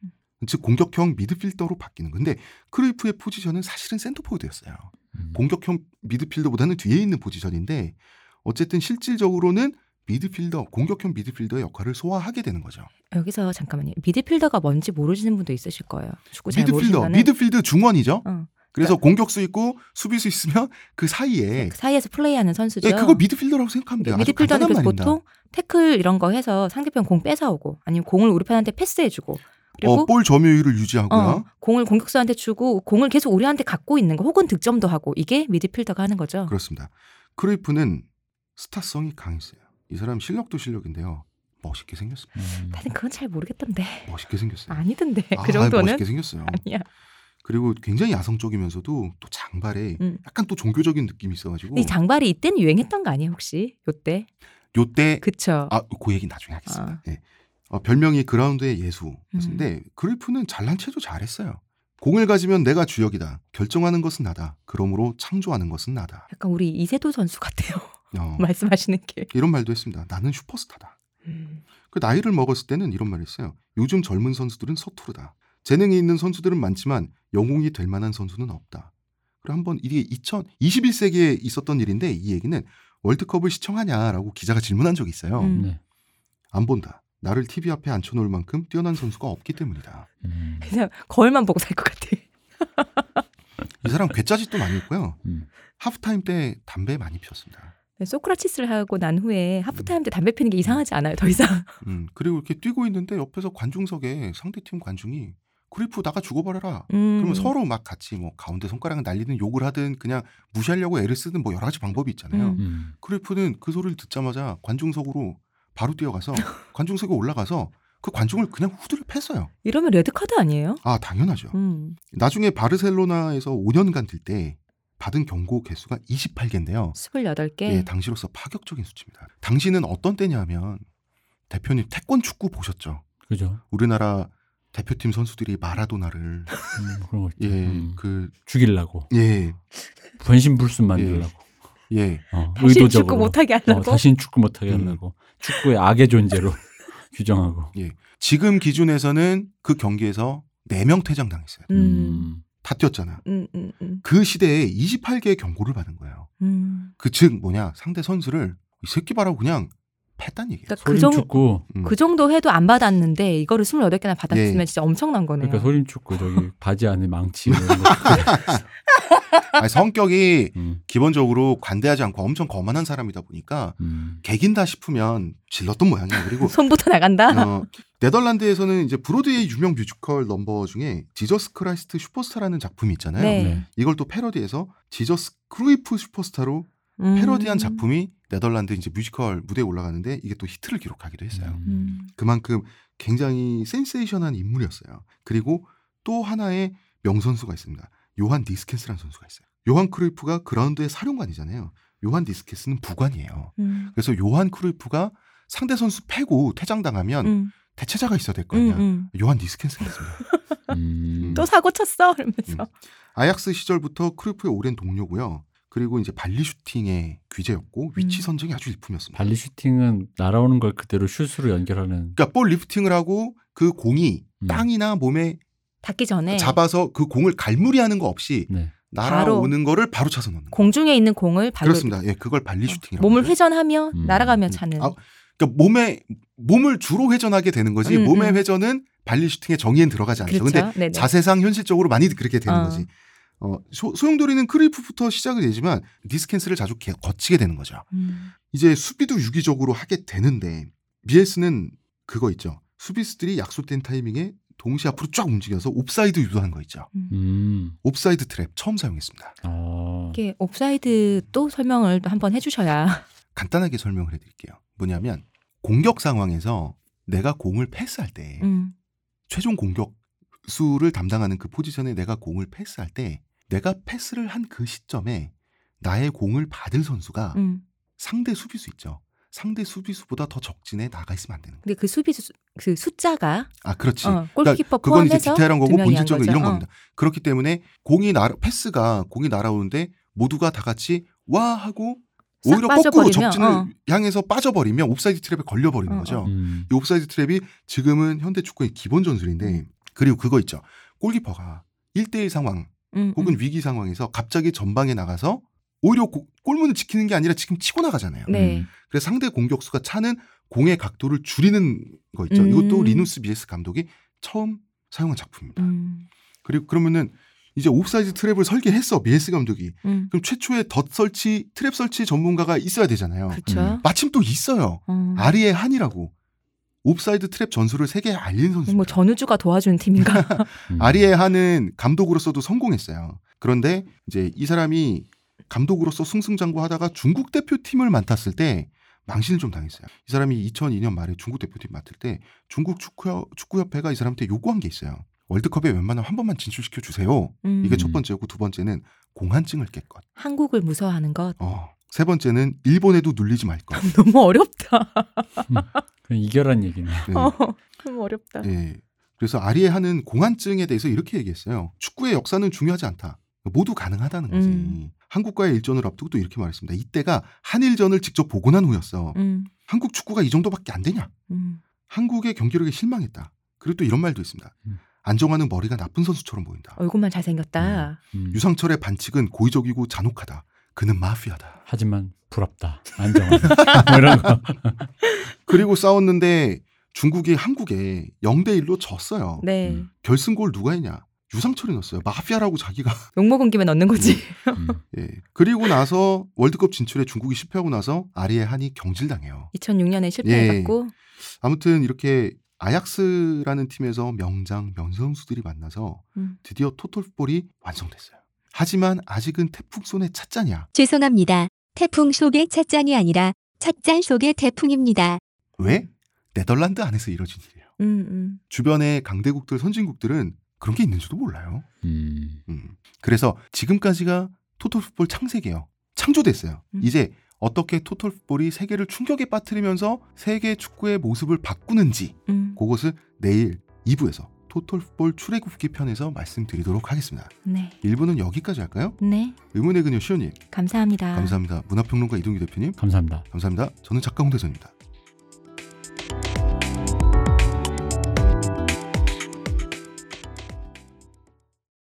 Speaker 1: 즉 공격형 미드필더로 바뀌는 건데 크루이프의 포지션은 사실은 센터포워드였어요.
Speaker 3: 음.
Speaker 1: 공격형 미드필더보다는 뒤에 있는 포지션인데 어쨌든 실질적으로는 미드필더, 공격형 미드필더의 역할을 소화하게 되는 거죠.
Speaker 2: 여기서 잠깐만요. 미드필더가 뭔지 모르시는 분도 있으실 거예요. 축구 잘
Speaker 1: 미드필더,
Speaker 2: 모르시면은
Speaker 1: 미드필드 중원이죠.
Speaker 2: 어.
Speaker 1: 그래서 공격수 있고 수비수 있으면 그 사이에
Speaker 2: 그 사이에서 플레이하는 선수죠.
Speaker 1: 예, 그거 미드필더라고 생각하면 돼요.
Speaker 2: 미드필더는 그래서
Speaker 1: 말입니다.
Speaker 2: 보통 태클 이런 거 해서 상대편 공 뺏어오고 아니면 공을 우리 편한테 패스해주고 그리고
Speaker 1: 어, 볼 점유율을 유지하고요.
Speaker 2: 어, 공을 공격수한테 주고 공을 계속 우리한테 갖고 있는 거 혹은 득점도 하고 이게 미드필더가 하는 거죠.
Speaker 1: 그렇습니다. 크루이프는 스타성이 강했어요. 이 사람 실력도 실력인데요. 멋있게 생겼습니다.
Speaker 3: 음.
Speaker 2: 나는 그건 잘 모르겠던데
Speaker 1: 멋있게 생겼어요.
Speaker 2: 아니던데
Speaker 1: 아,
Speaker 2: 그 정도는
Speaker 1: 멋있게 생겼어요.
Speaker 2: 아니야.
Speaker 1: 그리고 굉장히 야성적이면서도 또 장발에
Speaker 2: 음.
Speaker 1: 약간 또 종교적인 느낌이 있어가지고
Speaker 2: 이 장발이 이때는 유행했던 거 아니에요 혹시 요때?
Speaker 1: 요때
Speaker 2: 그쵸.
Speaker 1: 아, 그 얘기 나중에 하겠습니다.
Speaker 2: 아.
Speaker 1: 예. 어, 별명이 그라운드의
Speaker 2: 음.
Speaker 1: 예수였는데 크루이프는 잘난 체도 잘했어요. 공을 가지면 내가 주역이다. 결정하는 것은 나다. 그러므로 창조하는 것은 나다.
Speaker 2: 약간 우리 이세도 선수 같아요.
Speaker 1: 어,
Speaker 2: 말씀하시는 게.
Speaker 1: 이런 말도 했습니다. 나는 슈퍼스타다.
Speaker 2: 음.
Speaker 1: 그 나이를 먹었을 때는 이런 말을 했어요. 요즘 젊은 선수들은 서투르다. 재능이 있는 선수들은 많지만 영웅이 될 만한 선수는 없다. 그리고 한번 이게 2021세기에 있었던 일인데 이 얘기는 월드컵을 시청하냐라고 기자가 질문한 적이 있어요.
Speaker 2: 음.
Speaker 3: 네.
Speaker 1: 안 본다. 나를 TV 앞에 앉혀놓을 만큼 뛰어난 선수가 없기 때문이다.
Speaker 3: 음.
Speaker 2: 그냥 거울만 보고 살 것 같아.
Speaker 1: 이 사람 괴짜짓도 많이 했고요.
Speaker 3: 음.
Speaker 1: 하프타임 때 담배 많이 피웠습니다.
Speaker 2: 네, 소크라치스를 하고 난 후에 하프타임 때 담배 피는 게 이상하지 않아요. 더 이상.
Speaker 1: 음, 그리고 이렇게 뛰고 있는데 옆에서 관중석에 상대팀 관중이 그리프 나가 죽어버려라.
Speaker 2: 음.
Speaker 1: 그러면 서로 막 같이 뭐 가운데 손가락 날리든 욕을 하든 그냥 무시하려고 애를 쓰든 뭐 여러 가지 방법이 있잖아요.
Speaker 2: 음.
Speaker 3: 음.
Speaker 1: 크루이프는 그 소리를 듣자마자 관중석으로 바로 뛰어가서 관중석에 올라가서 그 관중을 그냥 후드려 팼어요.
Speaker 2: 이러면 레드 카드 아니에요?
Speaker 1: 아 당연하죠.
Speaker 2: 음.
Speaker 1: 나중에 바르셀로나에서 5년간 뛸때 받은 경고 개수가 28개인데요.
Speaker 2: 28개.
Speaker 1: 예, 당시로서 파격적인 수치입니다. 당시는 어떤 때냐면 대표님 태권 축구 보셨죠?
Speaker 3: 그죠.
Speaker 1: 우리나라 대표팀 선수들이 마라도나를
Speaker 3: 음, 그런 거 있죠.
Speaker 1: 예,
Speaker 3: 음.
Speaker 1: 그
Speaker 3: 죽이려고
Speaker 1: 예,
Speaker 3: 변신불순 만들려고.
Speaker 1: 예.
Speaker 3: 어,
Speaker 2: 다시 축구
Speaker 3: 의도적으로.
Speaker 2: 못하게 하려고.
Speaker 3: 어, 다신 축구 못하게
Speaker 1: 음.
Speaker 3: 하려고. 축구의 악의 존재로 규정하고.
Speaker 1: 지금 기준에서는 그 경기에서 4명 퇴장당했어요.
Speaker 2: 음.
Speaker 3: 음.
Speaker 1: 다 뛰었잖아.
Speaker 2: 음, 음, 음,
Speaker 1: 그 시대에 28개의 경고를 받은 거예요.
Speaker 2: 음.
Speaker 1: 그즉 뭐냐 상대 선수를 이 새끼 봐라고 그냥 팼단 얘기예요.
Speaker 2: 그러니까 그,
Speaker 3: 소림
Speaker 2: 정.
Speaker 1: 음.
Speaker 2: 그 정도 해도 안 받았는데 이거를 28개나 받았으면
Speaker 1: 예.
Speaker 2: 진짜 엄청난 거네요.
Speaker 3: 그러니까 소림 축구 저기 바지 안에 망치 뭐 이런 거.
Speaker 1: 아니, 성격이
Speaker 3: 음.
Speaker 1: 기본적으로 관대하지 않고 엄청 거만한 사람이다 보니까
Speaker 3: 음.
Speaker 1: 개긴다 싶으면 질렀던 모양이야. 그리고
Speaker 2: 손부터 나간다.
Speaker 1: 어, 네덜란드에서는 이제 브로드웨이 유명 뮤지컬 넘버 중에 지저스 크라이스트 슈퍼스타라는 작품이 있잖아요.
Speaker 2: 네.
Speaker 3: 네.
Speaker 1: 이걸 또 패러디해서 지저스 크루이프 슈퍼스타로
Speaker 2: 음.
Speaker 1: 패러디한 작품이 네덜란드 이제 뮤지컬 무대에 올라가는데 이게 또 히트를 기록하기도 했어요.
Speaker 3: 음.
Speaker 2: 음.
Speaker 1: 그만큼 굉장히 센세이션한 인물이었어요. 그리고 또 하나의 명선수가 있습니다. 요한 니스켄스라는 선수가 있어요. 요한 크루이프가 그라운드의 사령관이잖아요. 요한 니스켄스는 부관이에요.
Speaker 2: 음.
Speaker 1: 그래서 요한 크루이프가 상대 선수 패고 퇴장당하면
Speaker 2: 음.
Speaker 1: 대체자가 있어야 될거
Speaker 2: 음,
Speaker 1: 아니야.
Speaker 2: 음.
Speaker 1: 요한 니스켄스가 있습니다.
Speaker 3: 음.
Speaker 2: 또 사고 쳤어 이러면서.
Speaker 1: 아약스 시절부터 크루이프의 오랜 동료고요. 그리고 이제 발리 슈팅의 귀재였고 위치
Speaker 2: 음.
Speaker 1: 선정이 아주 일품이었습니다.
Speaker 3: 발리 슈팅은 날아오는 걸 그대로 슛으로 연결하는.
Speaker 1: 그러니까 볼 리프팅을 하고 그 공이
Speaker 3: 음.
Speaker 1: 땅이나 몸에
Speaker 2: 닿기 전에
Speaker 1: 잡아서 그 공을 갈무리하는 거 없이
Speaker 3: 네.
Speaker 1: 날아오는 거를 바로 차서 넣는 거.
Speaker 2: 공중에 있는 공을 발로
Speaker 1: 그렇습니다. 예, 그걸 발리 슈팅이라고.
Speaker 2: 몸을. 회전하며
Speaker 3: 음.
Speaker 2: 날아가며
Speaker 1: 음.
Speaker 2: 차는.
Speaker 1: 아, 그러니까 몸에 몸을 주로 회전하게 되는 거지.
Speaker 2: 음,
Speaker 1: 몸의
Speaker 2: 음.
Speaker 1: 회전은 발리 슈팅의 정의엔 들어가지 않죠.
Speaker 2: 그렇죠.
Speaker 1: 근데
Speaker 2: 네네.
Speaker 1: 자세상 현실적으로 많이 그렇게 되는
Speaker 2: 어.
Speaker 1: 거지. 어, 소, 소용돌이는 크루이프부터 시작이 되지만 니스켄스를 자주 개- 거치게 되는 거죠.
Speaker 2: 음.
Speaker 1: 이제 수비도 유기적으로 하게 되는데 BS는 그거 있죠. 수비수들이 약속된 타이밍에 동시에 앞으로 쫙 움직여서 옵사이드 유도하는 거 있죠.
Speaker 3: 음.
Speaker 1: 옵사이드 트랩 처음 사용했습니다.
Speaker 3: 어.
Speaker 2: 이게 옵사이드 또 설명을 또 한번 해주셔야.
Speaker 1: 간단하게 설명을 해드릴게요. 뭐냐면 공격 상황에서 내가 공을 패스할 때
Speaker 2: 음.
Speaker 1: 최종 공격수를 담당하는 그 포지션에 내가 공을 패스할 때 내가 패스를 한 그 시점에 나의 공을 받을 선수가
Speaker 2: 음.
Speaker 1: 상대 수비수 있죠. 상대 수비수보다 더 적진에 나가 있으면 안 되는 거예요.
Speaker 2: 근데 그 수비수 그 숫자가
Speaker 1: 아, 그렇지.
Speaker 2: 어, 골키퍼
Speaker 1: 그건 이제
Speaker 2: 포함해서
Speaker 1: 디테일한 거고 본질적으로. 이런
Speaker 2: 어.
Speaker 1: 겁니다. 그렇기 때문에 공이 날 패스가 공이 날아오는데 모두가 다 같이 와 하고
Speaker 2: 싹
Speaker 1: 오히려 거꾸로 적진을
Speaker 2: 어.
Speaker 1: 향해서 빠져버리면 옵사이드 트랩에 걸려버리는
Speaker 2: 어,
Speaker 1: 거죠.
Speaker 2: 어.
Speaker 3: 음.
Speaker 1: 이 옵사이드 트랩이 지금은 현대 축구의 기본 전술인데 그리고 그거 있죠. 골키퍼가 1대1 상황
Speaker 2: 음,
Speaker 1: 혹은
Speaker 2: 음.
Speaker 1: 위기 상황에서 갑자기 전방에 나가서 오히려 고- 골문을 지키는 게 아니라 지금 치고 나가잖아요.
Speaker 2: 네.
Speaker 1: 그래서 상대 공격수가 차는 공의 각도를 줄이는 거 있죠.
Speaker 2: 음.
Speaker 1: 이것도 리누스 미헬스 감독이 처음 사용한 작품입니다.
Speaker 2: 음.
Speaker 1: 그리고 그러면은 이제 옵사이드 트랩을 설계했어 미헬스 감독이.
Speaker 2: 음.
Speaker 1: 그럼 최초의 덫 설치 트랩 설치 전문가가 있어야 되잖아요.
Speaker 2: 그렇죠.
Speaker 3: 음.
Speaker 1: 마침 또 있어요.
Speaker 2: 어.
Speaker 1: 아리에 한이라고 옵사이드 트랩 전술을 세계에 알린 선수입니다.
Speaker 2: 뭐 전우주가 도와주는 팀인가?
Speaker 3: 음.
Speaker 1: 아리에 한은 감독으로서도 성공했어요. 그런데 이제 이 사람이 감독으로서 승승장구하다가 중국 대표팀을 맡았을 때 망신을 좀 당했어요. 이 사람이 2002년 말에 중국 대표팀 맡을 때 중국 축구 축구협회가 이 사람한테 요구한 게 있어요. 월드컵에 웬만하면 한 번만 진출시켜 주세요.
Speaker 2: 음.
Speaker 1: 이게 첫 번째고 두 번째는 공한증을 깰 것.
Speaker 2: 한국을 무서워하는 것.
Speaker 1: 어. 세 번째는 일본에도 눌리지 말 것.
Speaker 2: 너무 어렵다.
Speaker 3: 이결한 얘기네.
Speaker 1: 네.
Speaker 2: 어, 너무 어렵다.
Speaker 1: 예. 그래서 아리에 하는 공한증에 대해서 이렇게 얘기했어요. 축구의 역사는 중요하지 않다. 모두 가능하다는 거지.
Speaker 2: 음.
Speaker 1: 한국과의 일전을 앞두고 또 이렇게 말했습니다. 이때가 한일전을 직접 보고 난 후였어.
Speaker 2: 음.
Speaker 1: 한국 축구가 이 정도밖에 안 되냐?
Speaker 2: 음.
Speaker 1: 한국의 경기력에 실망했다. 그리고 또 이런 말도 있습니다.
Speaker 3: 음.
Speaker 1: 안정환은 머리가 나쁜 선수처럼 보인다.
Speaker 2: 얼굴만 잘생겼다.
Speaker 3: 음.
Speaker 1: 유상철의 반칙은 고의적이고 잔혹하다. 그는 마피아다.
Speaker 3: 하지만 부럽다. 안정환. 뭐 이런 거.
Speaker 1: 그리고 싸웠는데 중국이 한국에 0대 1로 졌어요.
Speaker 2: 네.
Speaker 3: 음.
Speaker 1: 결승골 누가 했냐? 유상철이 넣었어요. 마피아라고 자기가.
Speaker 2: 욕먹은 김에 넣는 거지.
Speaker 3: 음.
Speaker 1: 예. 그리고 나서 월드컵 진출에 중국이 실패하고 나서 아리에 한이 경질당해요.
Speaker 2: 2006년에 실패해갖고
Speaker 1: 아무튼 이렇게 아약스라는 팀에서 명장 명선수들이 만나서
Speaker 2: 음.
Speaker 1: 드디어 토톨풋볼이 완성됐어요. 하지만 아직은 태풍 손에 찻잔이야.
Speaker 5: 죄송합니다. 태풍 속의 찻잔이 아니라 찻잔 속의 태풍입니다.
Speaker 1: 왜? 네덜란드 안에서 이뤄진 일이에요.
Speaker 2: 음, 음.
Speaker 1: 주변의 강대국들 선진국들은 그런 게 있는지도 몰라요.
Speaker 3: 음.
Speaker 1: 음. 그래서 지금까지가 토톨풋볼 창세기예요. 창조됐어요.
Speaker 2: 음.
Speaker 1: 이제 어떻게 토톨풋볼이 세계를 충격에 빠뜨리면서 세계 축구의 모습을 바꾸는지
Speaker 2: 음.
Speaker 1: 그것을 내일 2부에서 토톨풋볼 출애굽기 편에서 말씀드리도록 하겠습니다.
Speaker 2: 네.
Speaker 1: 1부는 여기까지 할까요?
Speaker 2: 네.
Speaker 1: 의문의 그녀 시온님
Speaker 2: 감사합니다.
Speaker 1: 감사합니다. 문화평론가 이동규 대표님
Speaker 3: 감사합니다.
Speaker 1: 감사합니다. 저는 작가 홍대선입니다.